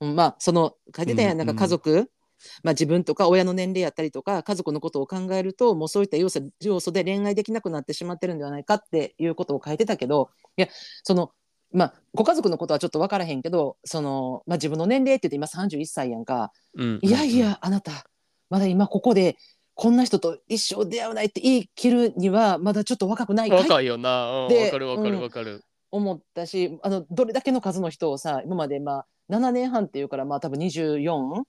うんまあその書いてたやん、うんなんか家族、まあ、自分とか親の年齢やったりとか家族のことを考えるともうそういった要素要素で恋愛できなくなってしまってるんではないかっていうことを書いてたけどいやそのまあご家族のことはちょっと分からへんけどその、まあ、自分の年齢って言って今31歳やんか、うん。いやいやあなたまだ今ここでこんな人と一生出会わないって言い切るにはまだちょっと若くないかい若いよな。うんでわかるわかうんるわかる。思ったしあのどれだけの数の人をさ今までまあ7年半っていうからまあ多分24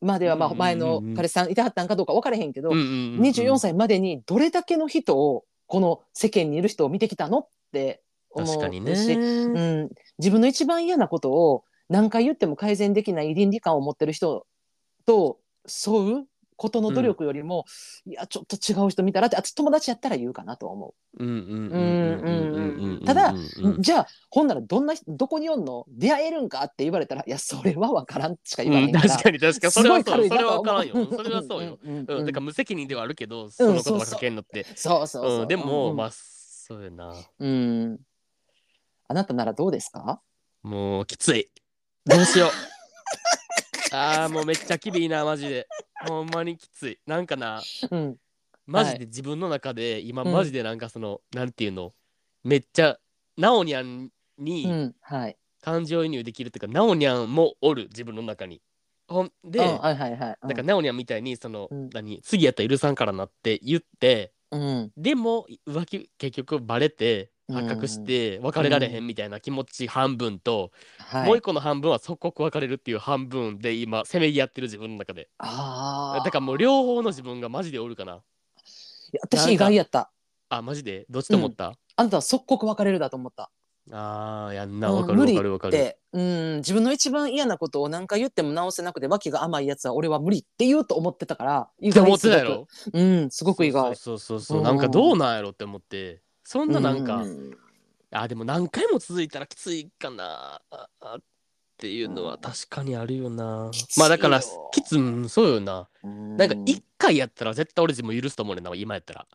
まではまあうんうんうんうん。前の彼氏さんいてはったんかどうか分からへんけど、うんうんうんうん。24歳までにどれだけの人をこの世間にいる人を見てきたのって思うし確かにね。うん、自分の一番嫌なことを何回言っても改善できない倫理観を持ってる人と沿うことの努力よりも、いやちょっと違う人見たらってあ友達やったら言うかなとは思うんうんうんうんうんうんうん。ただうんう、じゃあほんならどんな人どこにおんの出会えるんかって言われたらいやそれは分からんしか言わうん、へんから、確かに確かに。そすれはそう。それは分からんよ。それはそうよ。うんうんうん、うんだから無責任ではあるけど、その言葉かけんのって。そうそうそう、うん、でも、うんまあ、そうやな。うんあなたならどうですか？もう、きつい。どうしよう。ああ、もうめっちゃきびいな、マジで。ほんまにきつい。なんかな、うんマジで自分の中で、今、うんマジでなんかその、なんていうの、めっちゃ、ナオニャンうにんはい。感情移入できるっていうか、ナオニャンもおる、自分の中に。ほんで、うんはいはいはい。なんかナオニャンみたいに、その、うん。何、次やったら許さんからなって言って、うん。でも浮気結局バレて発覚して別れられへんみたいな気持ち半分と、はい。もう一個の半分は即刻別れるっていう半分で今せめぎ合ってる自分の中で。ああだからもう両方の自分がマジでおるかな。いや私意外やったあマジで？どっちと思った、あなたは即刻別れるだと思った。あーやんな。うんわかるわかるわかる、うん。自分の一番嫌なことを何回言っても直せなくて脇が甘いやつは俺は無理って言うと思ってたから意って思ってすごく。たやろうんすごく意外。そうそうそうそうう。んなんかどうなんやろって思って。そんななんか、うん。あでも何回も続いたらきついかな。ああっていうのは確かにあるよな、きついよ。まあだからきつうんそうよな。うん。なんか一回やったら絶対俺自分許すと思うねんな今やったら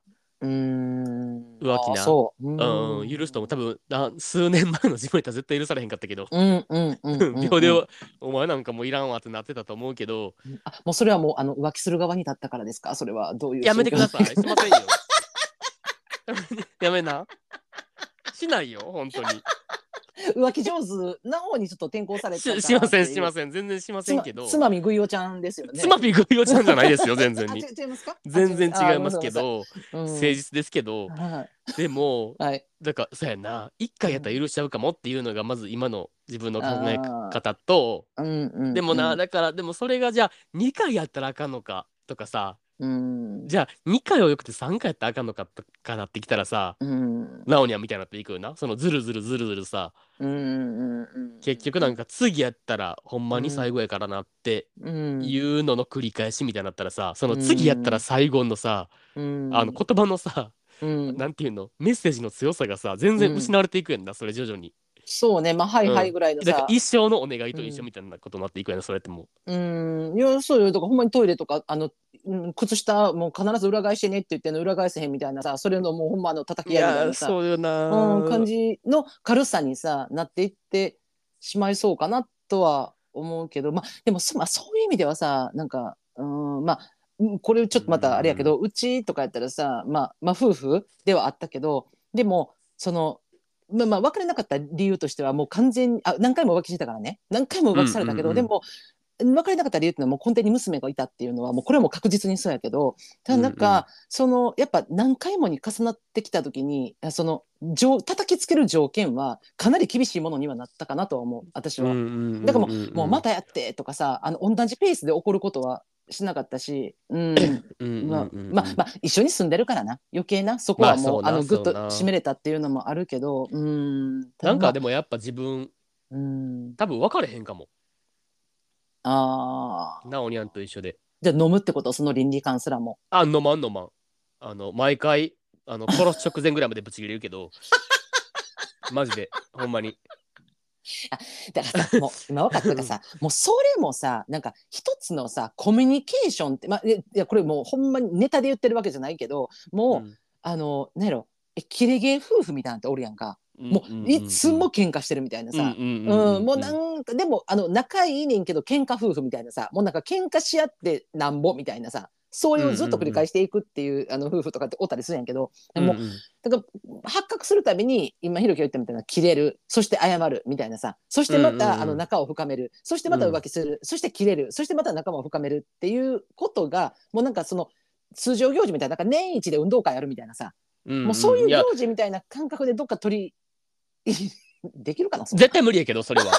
うん。浮気な。あそう。ううん、許すと思う多分な数年前の自分やったら絶対許されへんかったけど。うんうんうんうん 秒でお前なんかもういらんわってなってたと思うけど。あもうそれはもうあの浮気する側に立ったからですか？それはどういうやめてください。すいませんよ。やめな。しないよ本当に 浮気上手な方にちょっと転校されてし しませんしまんせん。全然しませんけど。つまみぐいおちゃんですよね。つまみぐいおちゃんじゃないですよ全然あにち違いますか？全然違いますけ、あどごめん誠実ですけどうん。はでもいはい。だからそうやな。一回やったら許しちゃうかもっていうのがまず今の自分の考え方と。うん。うんでもな、うんだからでもそれがじゃあ2回やったらあかんのかとかさうん。じゃあ2回はよくて3回やったらあかんのかとかなってきたらさうん。ナオニャンみたいになっていくよな。そのズルズルズルズルさうん結局なんか次やったらほんまに最後やからなってうん。いうのの繰り返しみたいになったらさその次やったら最後のさ、うん。あの言葉のさ、うん。なんていうの？メッセージの強さがさ全然失われていくやんな、それ徐々にそうね。まあはいはいぐらいのさ。だから一生のお願いと一緒みたいなことになっていくやんなそれってもうん。いやそうよ。だからほんまにトイレとかあのうん靴下もう必ず裏返してねって言ってんの裏返せへんみたいなさそれのもうほんまあの叩ういやき合いみたいなさそうよな、うん、感じの軽さにさなっていってしまいそうかなとは思うけどまあでもそ,、まあ、そういう意味ではさなんかうんまあうんこれちょっとまたあれやけど、うちとかやったらさ、まあ、まあ夫婦ではあったけどでもその。まあ、まあ別れなかった理由としてはもう完全にあ何回も浮気してたからね。何回も浮気されたけど、うんうんうんでも別れなかった理由っていうのはもう根底に娘がいたっていうのはもうこれはもう確実にそうやけどただなんか、うんうん。そのやっぱ何回もに重なってきた時にあその条叩きつける条件はかなり厳しいものにはなったかなとは思う私は。だからもうもうまたやってとかさあの同じペースで起こることはしなかったし、うん。まあまあまあ一緒に住んでるからな。余計な。そこはもう,、まあのぐっと締めれたっていうのもあるけどうん。なんかでも、もやっぱ自分うん、多分分かれへんかも。あー。なおにゃんと一緒で。じゃあ飲むってこと？その倫理観すらも。あ飲まん飲まん。あの毎回あの殺す直前ぐらいまでぶち切れるけど。マジで。ほんまにだからさもう今分かったからさ もうそれもさなんか一つのさコミュニケーションってまあいやこれもうほんまにネタで言ってるわけじゃないけどもう、うん。あの何やろえキレゲー夫婦みたいなのっておるやんか、もういつも喧嘩してるみたいなさ、うんもうなんかでもあの仲いいねんけど喧嘩夫婦みたいなさもうなんか喧嘩し合ってなんぼみたいなさそういうずっと繰り返していくっていう,、あの夫婦とかっておったりするんやけど、でもだから発覚するたびに今ひろきが言ったみたいな切れるそして謝るみたいなさそしてまた、あの仲を深めるそしてまた浮気する、そして切れるそしてまた仲間を深めるっていうことがもうなんかその通常行事みたいななんか年一で運動会やるみたいなさ、もうそういう行事みたいな感覚でどっか取り できるかな。絶対無理やけどそれは。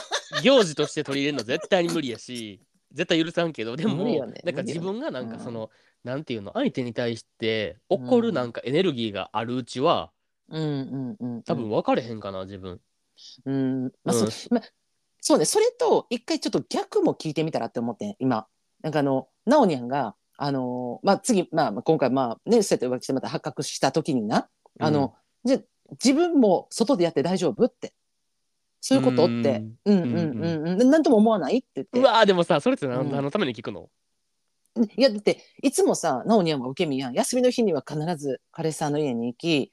行事として取り入れるの絶対に無理やし絶対許さんけどでも、ね、なんか自分がなんかその、うん、なんていうの相手に対して怒るなんかエネルギーがあるうちは、うんうんうん、多分分かれへんかな自分。うん。まあ、うん、そまあ、そうねそれと一回ちょっと逆も聞いてみたらって思って今。なんかあのなおにゃんがあのまあ次、まあ、今回まあねそうやって浮気してまた発覚した時にな。あの、うん、じゃ自分も外でやって大丈夫ってそういうことって、うん。うんうんうん、なんとも思わない？って言って。うわでもさ、それって何,、のために聞くの？いやだっていつもさなおにゃんは受け身やん。休みの日には必ず彼氏さんの家に行き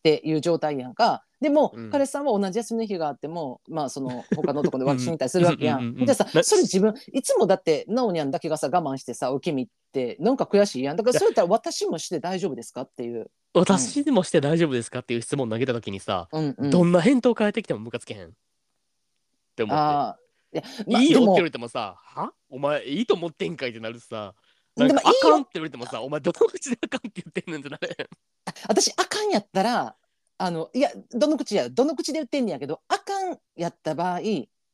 っていう状態やんか。でも、うん、彼氏さんは同じ休みの日があってもまあその他の男で浮気しに行ったりするわけやん。じゃあさそれ自分いつもだってなおにゃんだけがさ我慢してさ受け身ってなんか悔しいやん。だからそうやったら私もして大丈夫ですかっていう。私もして大丈夫ですかっていう質問投げた時にさ、うんうん、どんな返答変えてきてもムカつけへん？って思って。いや、まあ、いいよって言われてもさ、は？お前いいと思ってんかいってなるさ、なんかあかんって言われてもさ、お前どの口であかんって言ってんねんってなれへん。私、あかんやったら、あの、いや、どの口や、どの口で言ってんねやけど、あかんやった場合、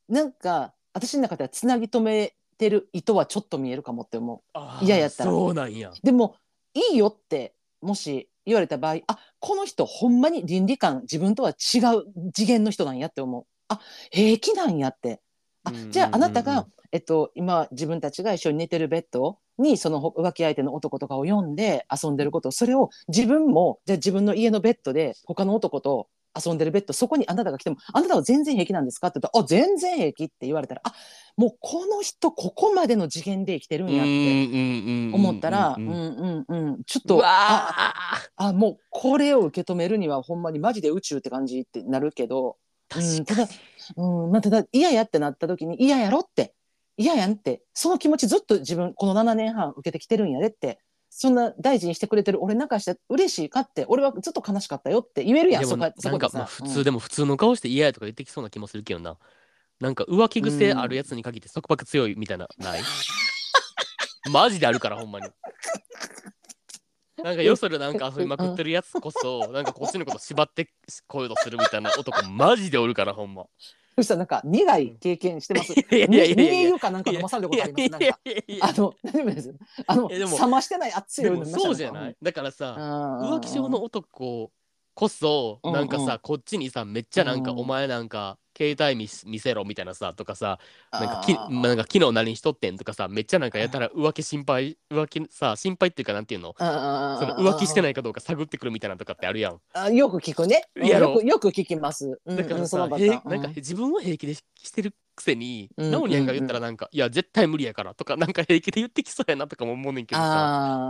なんか、私の中ではつなぎ止めてる糸はちょっと見えるかもって思う。嫌やったら。そうなんや。でも、いいよって、もし言われた場合、あこの人ほんまに倫理観自分とは違う次元の人なんやって思う。あ平気なんやってあじゃああなたが、えっと、今自分たちが一緒に寝てるベッドにその浮気相手の男とかを呼んで遊んでることそれを自分もじゃあ自分の家のベッドで他の男と遊んでるベッドそこにあなたが来てもあなたは全然平気なんですかって言ったらあ全然平気って言われたらあもうこの人ここまでの次元で生きてるんやって思ったらうんうんうんちょっとああもうこれを受け止めるにはほんまにマジで宇宙って感じってなるけどうん、ただ、うんまあ、ただ嫌やってなった時に嫌やろって嫌やんってその気持ちずっと自分この7年半受けてきてるんやでってそんな大事にしてくれてる俺なんかして嬉しいかって俺はずっと悲しかったよって言えるやんそこなんかまあ普通、うん、でも普通の顔して嫌やとか言ってきそうな気もするけどな。なんか浮気癖あるやつに限って束縛強いみたいなない？マジであるからほんまになんかよそでなんか遊びまくってるやつこそ、なんかこっちのこと縛ってこういうのするみたいな男マジでおるからほんま。そしたらなんか苦い経験してます。いやいやいやいやかなんか飲まされたことあります。なんかあの大丈夫です？あの冷ましてない熱いそうじゃない？だからさ浮気症の男こそなんかさこっちにさめっちゃなんかお前なんか携帯見見せろみたいなさとかさなんかきなんか昨日何しとってんとかさめっちゃなんかやたら浮気心配浮気さ心配っていうかなんていうの？その浮気してないかどうか探ってくるみたいなとかってあるやん。あよく聞くね。よくよく聞きます。だからさ、うん、なんか自分は平気でしてるくせに、ナオニャンが言ったらなんか、いや絶対無理やからとかなんか平気で言ってきそうやなとかも思うねんけどさ。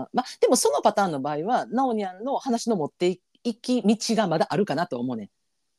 あまあでもそのパターンの場合はナオニャンの話の持っていき道がまだあるかなと思うね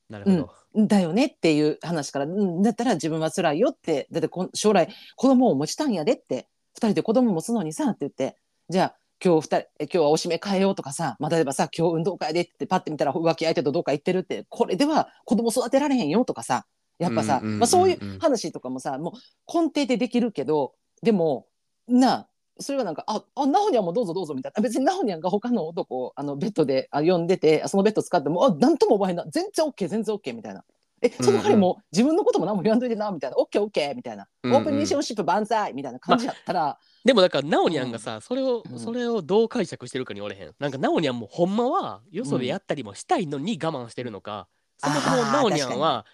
なるほど、うん、だよねっていう話から、うん、だったら自分は辛いよって。だってこ将来子供を持ちたんやでって。2人で子供持つのにさって言って。じゃあ今日2人今日はおしめ変えようとかさ、まあ、例えばさ今日運動会でってパッて見たら浮気相手とどうか行ってるって。これでは子供育てられへんよとかさ。やっぱさ、まあ、そういう話とかもさもう根底でできるけどでもなそれはなんか「ああナホニャンもどうぞどうぞ」みたいな。別にナホニャンが他の男をあのベッドであ呼んでてそのベッド使っても「あなんとも覚えな全然 OK 全然 OK」みたいな。えその彼も自分のことも何も言わんといてなみたいな「OKOK」みたいな「オープンミッションシップ万歳」みたいな感じやったら、まあ、でもだからナオニャンがさ、うん、それを、それをどう解釈してるかにおれへん。なんかナオニャンもほんまはよそでやったりもしたいのに我慢してるのか、うん、そもそもナオニャンは、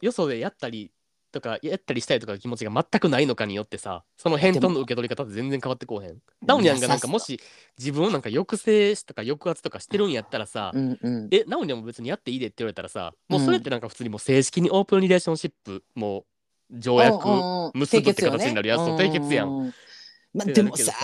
よそでやったりとかやったりしたいとか気持ちが全くないのかによってさその返答の受け取り方って全然変わってこうへん。ナオニャンがなんかもし自分をなんか抑制とか抑圧とかしてるんやったらさ、うんうん、えナオニャンも別にやっていいでって言われたらさもうそれってなんか普通にもう正式にオープンリレーションシップもう条約結ぶって形になるやつと締結やん。まあ、でもさ、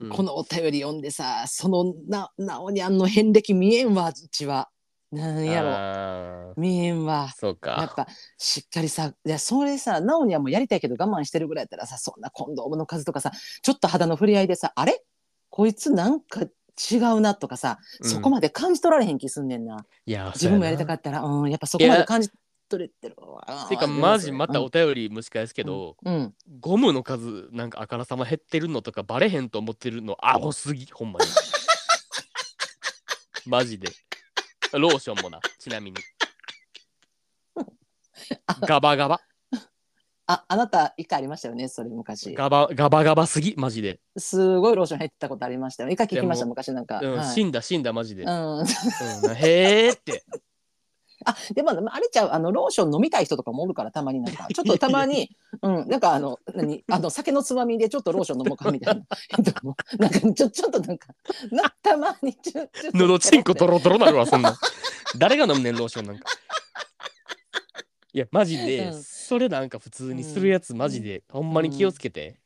うん、このお便り読んでさそのななおにゃんの遍歴見えんわうちは。なんやろ。ろ見えんわ。そうか。やっぱしっかりさいやそれさなおにはもうやりたいけど我慢してるぐらいやったらさそんなコンドームの数とかさちょっと肌の触れ合いでさあれ？こいつなんか違うなとかさ、うん。そこまで感じ取られへん気すんねんな。いや、自分もやりたかったら、うん、やっぱそこまで感じ取れてるわ。てか、マジまたお便り蒸し返すけけど、うん、ゴムの数なんかあからさま減ってるのとかバレへんと思ってるのアホすぎほんまに。マジで ローションもなちなみに。ガバガバ。あ、あなた一回ありましたよね、それ昔。ガバガバガバすぎマジで、すごいローション入ってたことありましたよ。一回聞きました、昔なんか。うんはい。死んだ死んだマジで、うん。うん、へえってあでもあれちゃうあのローション飲みたい人とかもおるからたまになんか。ちょっとたまに うんなんかあの何あの酒のつまみでちょっとローション飲もうかみたいな。なんかちょちょっとなんかなたまにちょちょっとのどちんこドロドロなるわそんな。ん誰が飲むねんローションなんか。いやマジで、うん。それなんか普通にするやつマジで、ほんまに気をつけて、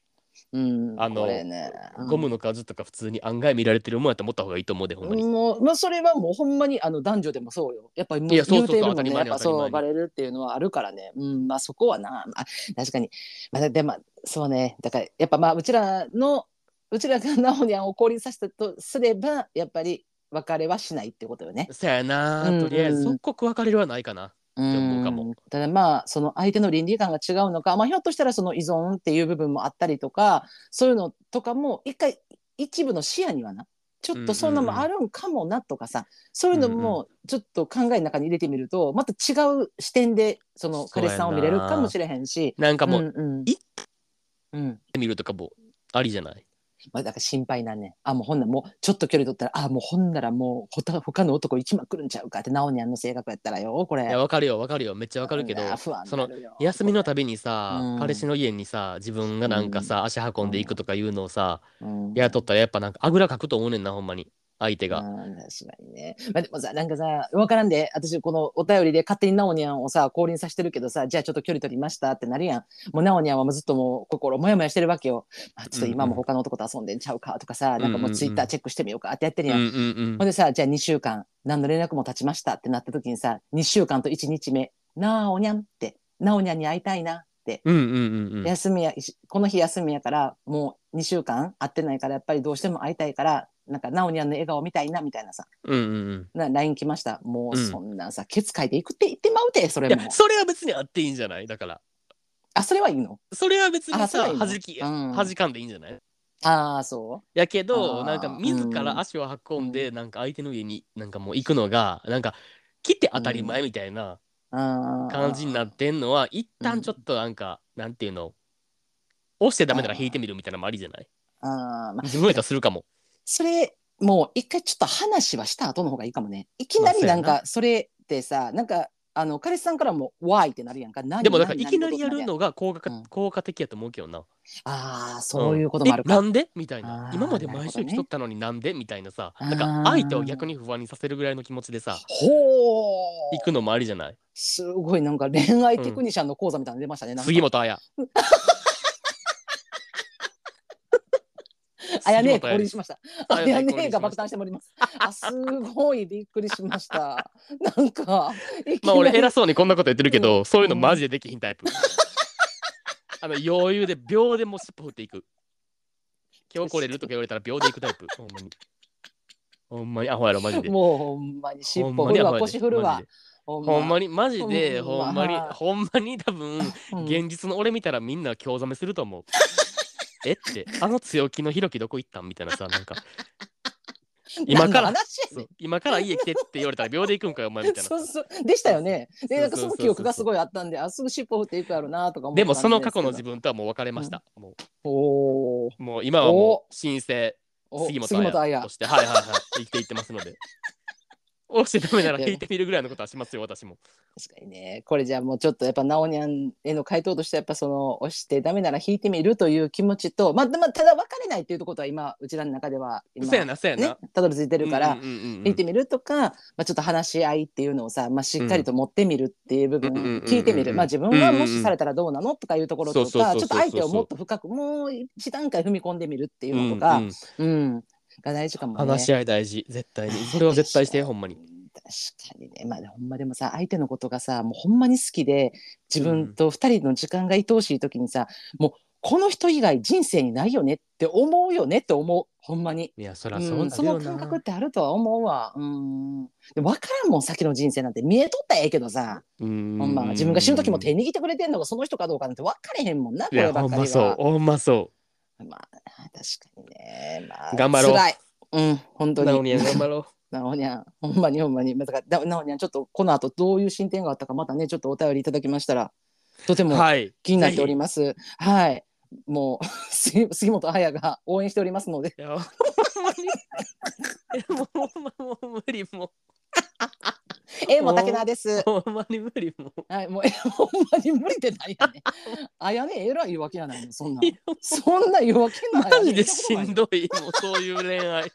うんあのこれねゴムの数とか普通に案外見られてるもんやと思った方がいいと思うでほんまに、もう、まあ、それはもうほんまにあの男女でもそうよ。やっぱりもういやそうそうそう言うてるもんね。やっぱそうバレるっていうのはあるからね。うん、まあそこはな、まあ、確かに。まあ、でも、そうね。だからやっぱまあうちらの、うちらがナオニャンを降臨させたとすれば、やっぱり別れはしないってことよね。そやな、うんうんとりあえず即刻別れるはないかなうん。ただまあその相手の倫理観が違うのか、まあ、ひょっとしたらその依存っていう部分もあったりとかそういうのとかも一回一部の視野にはなちょっとそんなのもあるんかもなとかさ、そういうのもちょっと考えの中に入れてみるとまた違う視点でその彼氏さんを見れるかもしれへんし。なんかもう、うんうん。いうん。見るとかもありじゃない？まあ、だから心配なんね。あもうほんならもうちょっと距離取ったらあもうほんならもうほた他の男行きまくるんちゃうかってナオニャンの性格やったらよこれ。いやわかるよわかるよ。めっちゃわかるけどその休みのたびにさ、うん。彼氏の家にさ自分がなんかさ、足運んでいくとかいうのをさ、うん。やっとったらやっぱなんかあぐらかくと思うねんなほんまに相手が、うん確かにね。まあ、でもさ、なんかさ、わからんで、私、このお便りで勝手にナオニャンをさ、降臨させてるけどさ、じゃあちょっと距離取りましたってなるやん。もうナオニャンはもうずっともう心もやもやしてるわけよ。あちょっと今も他の男と遊んでんちゃうかとかさ、なんかもうツイッターチェックしてみようかってやってるやん。うんうんうんほんでさ、じゃあ2週間、何の連絡も経ちましたってなった時にさ、2週間と1日目、ナオニャンって、ナオニャンに会いたいなって。うんうんうんうん休みやこの日休みやからもう2週間会ってないからやっぱりどうしても会いたいからなんかナオニャンの笑顔見たいなみたいなさ。うんうんうん。な LINE 来ました。もううん。そんなんさ、ケツ書いていくって言ってまうてそれもいやそれは別にあっていいんじゃない？だから。あそれはいいの？それは別にあそれはいいの？さはじき、うん。はじかんでいいんじゃない？ああそやけどなんか自ら足を運んで、なんか相手の家になんかもう行くのがなんか来て当たり前みたいなうあー感じになってんのは、一旦ちょっとなんか、なんていうの？押してダメなら引いてみるみたいなのもありじゃない？あー、まあ、自分やったらするかも。それもう一回ちょっと話はした後の方がいいかもね。いきなりな。んまあかそれってさなんかあの彼氏さんからも「ワイ」ってなるやんか。何でもだから何いきなりやる何のが効果,、うん。効果的やと思うけどな。ああそういうこともあるか、なんで？みたいな。今まで毎週来とったのになんで？みたいなさ。なんか相手を逆に不安にさせるぐらいの気持ちでさ、ほう行くのもありじゃない？すごいなんか恋愛テクニシャンの講座みたいなの出ましたね。なんか。杉本彩。あやねえ、降臨しました。ああやねえが爆誕しております。あ、すごいびっくりしました。なんか、まあ俺偉そうにこんなこと言ってるけど、うんそういうのマジでできひんタイプ。あの余裕で秒でもう尻尾振っていく。今日来れるとか言われたら秒で行くタイプ。ほんまに。ほんまにアホやろ、マジで。もうほんまに尻尾ほんま振るわ、腰振るわマジで。ほんまに、マジで、ほんまほんまに、ほんまに多分、うん現実の俺見たらみんな興ざめすると思う。え？って、あの強気のひろきどこ行ったん？みたいなさ、なんか、今から今から家来てって言われたら秒で行くんかよ、お前みたいなさ。そうそうでしたよね。で、なんかその記憶がすごいあったんで、あ、すぐ尻尾振っていくやろなとか思でもその過去の分。自分とはもう別れました。もうもう今はもう新生お杉本彩と。して、はいはいはい、生きていってますので。押してダメなら引いてみるぐらいのことはしますよ、私も。確かにね。これじゃあもうちょっとやっぱナオニャンへの回答としてやっぱその押してダメなら引いてみるという気持ちと、まあ、でまあただ別れないっていうことは今うちらの中では今そうやな、そうやねな。たどり着いてるから、うんうんうんうん引いてみるとか、まあ、ちょっと話し合いっていうのをさ、まあ、しっかりと持ってみるっていう部分、聞いてみる、まあ、自分がもしされたらどうなのとかいうところとかちょっと相手をもっと深くもう一段階踏み込んでみるっていうのとか、うんうん。うんが大事かもね。話し合い大事、絶対に。それは絶対して、ほんまに。確かにねまあほんまでもさ相手のことがさもうほんまに好きで自分と二人の時間が愛おしい時にさ、もうこの人以外人生にないよねって思うよねって思うほんまに。いや、そらそううん、その感覚っな。てあるとは思うわ。うん。で分からんもん先の人生なんて見えとったらええけどさ、ほんほんま自分が死ぬ時も手握ってくれてんのがその人かどうかなんて分かれへんもんなこればっかりほんまそうは。。ほんまそまあ確かにね。まあ、頑張ろう辛い。うん本う。当に。なおにゃん頑張ろなおにゃんほんまにほんまに。だからななおにゃんちょっとこの後どういう進展があったかまたねちょっとお便りいただきましたらとてう。もはい。気になっておりまます。はい。もう 杉杉本彩が応援しておりますので。す。いや、ほんまに。いやもうほんまもう無理も えー、もう竹縄です。う。。ほんまに無理もう。はい、もう、え、ほんまに無理ってないやねん。あやね、えらい弱気やないの、そんなそんな弱気なマジでしんどい、もうそういう恋愛。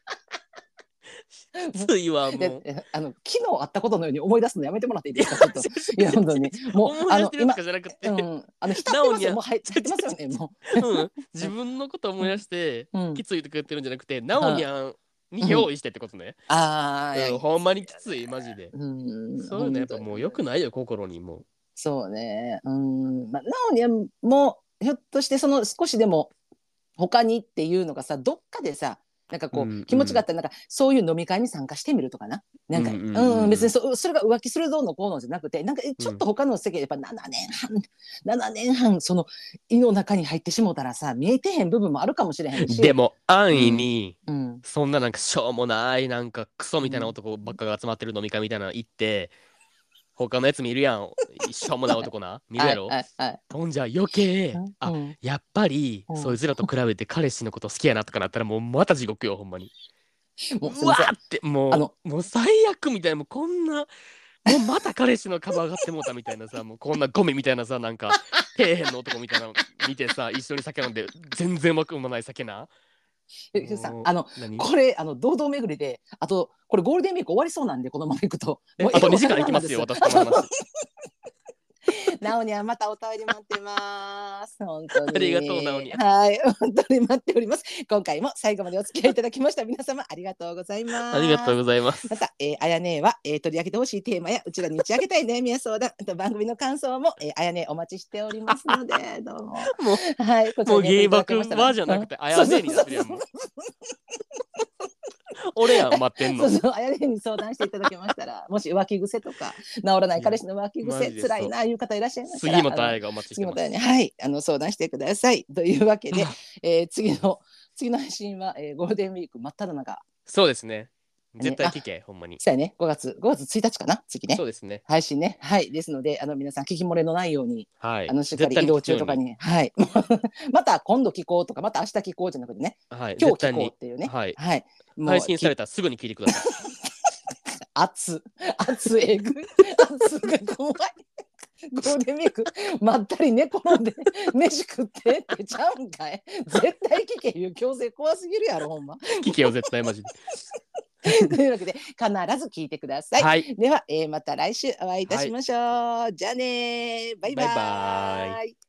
きついわ、もでう。えあの昨日会ったことのように思い出すのやめてもらっていいですかちょっと。いや本当に。もう思い出してるとかじゃなくて、うん。あの浸ってますよ。もう入入ってますよねもう。ん、自分のこと思い出して、う、うん、きついとか言ってるんじゃなくて、なおにゃんに用意してってことね。ああ、うん、ほんまにきつい、マジで。うんそういうのやっぱもう良くないよ、心にも。そうねうんまあなおにゃんもひょっとしてその少しでも他にっていうのがさどっかでさなんかこう、うんうん。気持ちがあったらなんかそういう飲み会に参加してみるとかな。なんか、ううんんうん。うん別にそそれが浮気するどうのこうのじゃなくてなんかえちょっと他の世界やっぱ7年半7年半その胃の中に入ってしもたらさ見えてへん部分もあるかもしれへんし。でも、安易に、うん、そんななんかしょうもない、なんかクソみたいな男ばっかが集まってる飲み会みたいなの行って、他のやつ見るやん。しょうもない男な。見るやろ？はいはいはいほんじゃ余計、あ、うんやっぱり、うんそいつらと比べて彼氏のこと好きやなとかなったらもうまた地獄よほんまに。もうすうわーってもうあのもう最悪みたいなもうこんなもうまた彼氏の株上がってもうたみたいなさもうこんなゴミみたいなさなんか底辺の男みたいなの見てさ一緒に酒飲んで全然うまくもない酒な。えさもうあの何？これあの堂々巡りであとこれゴールデンウィーク終わりそうなんでこのままいくと。もうえあとえ2時間行きますよ私との話。なおにはまたお便り待ってます。本当に。ありがとうなおにはい、本当に待っております。今回も最後までお付き合いいただきました皆様ありがとうございます。ありがとうございます。また、えー、あやねは、えー、取り上げてほしいテーマやうちらに打ち上げたい悩みや相談、あと番組の感想も、えー、あやねお待ちしておりますので、どうも。もはい、こちらもうにおゲイバク送りいただけましたらはじゃなくてあやねになってるやん。俺やん待ってんのそう。そう、あやねに相談していただけましたら、もし浮気癖とか、治らない彼氏の浮気癖、マジでそう辛いないう方いらっしゃいましたら、杉本愛がお待ちしてます。ね、はい、あの相談してください。というわけで、えー、次の次の配信は、えー、ゴールデンウィーク真っ只中。そうですね。絶対聞け、ほんまに。そうやね、5月5月1日かな、次ねそ。うですね。配信ね、はい、ですので、あの皆さん聞き漏れのないように、はい。あのしっかり移動中とか聞に、はい、また今度聞こうとか、また明日聞こうじゃなくてね。はい。今日聞こうっていうね、はい。はい、配信さきれたらすぐに聞いてください。熱、熱えぐい、熱が怖い。ゴールデンウィークまったり寝転んで飯食ってってちゃうんかい。絶対聞け。いう強制怖すぎるやろほんま。聞けよ、絶対マジで。というわけで必ず聞いてください、はい。では、えーまた来週お会いいたしましょう、じゃあねー。バイババイバーイ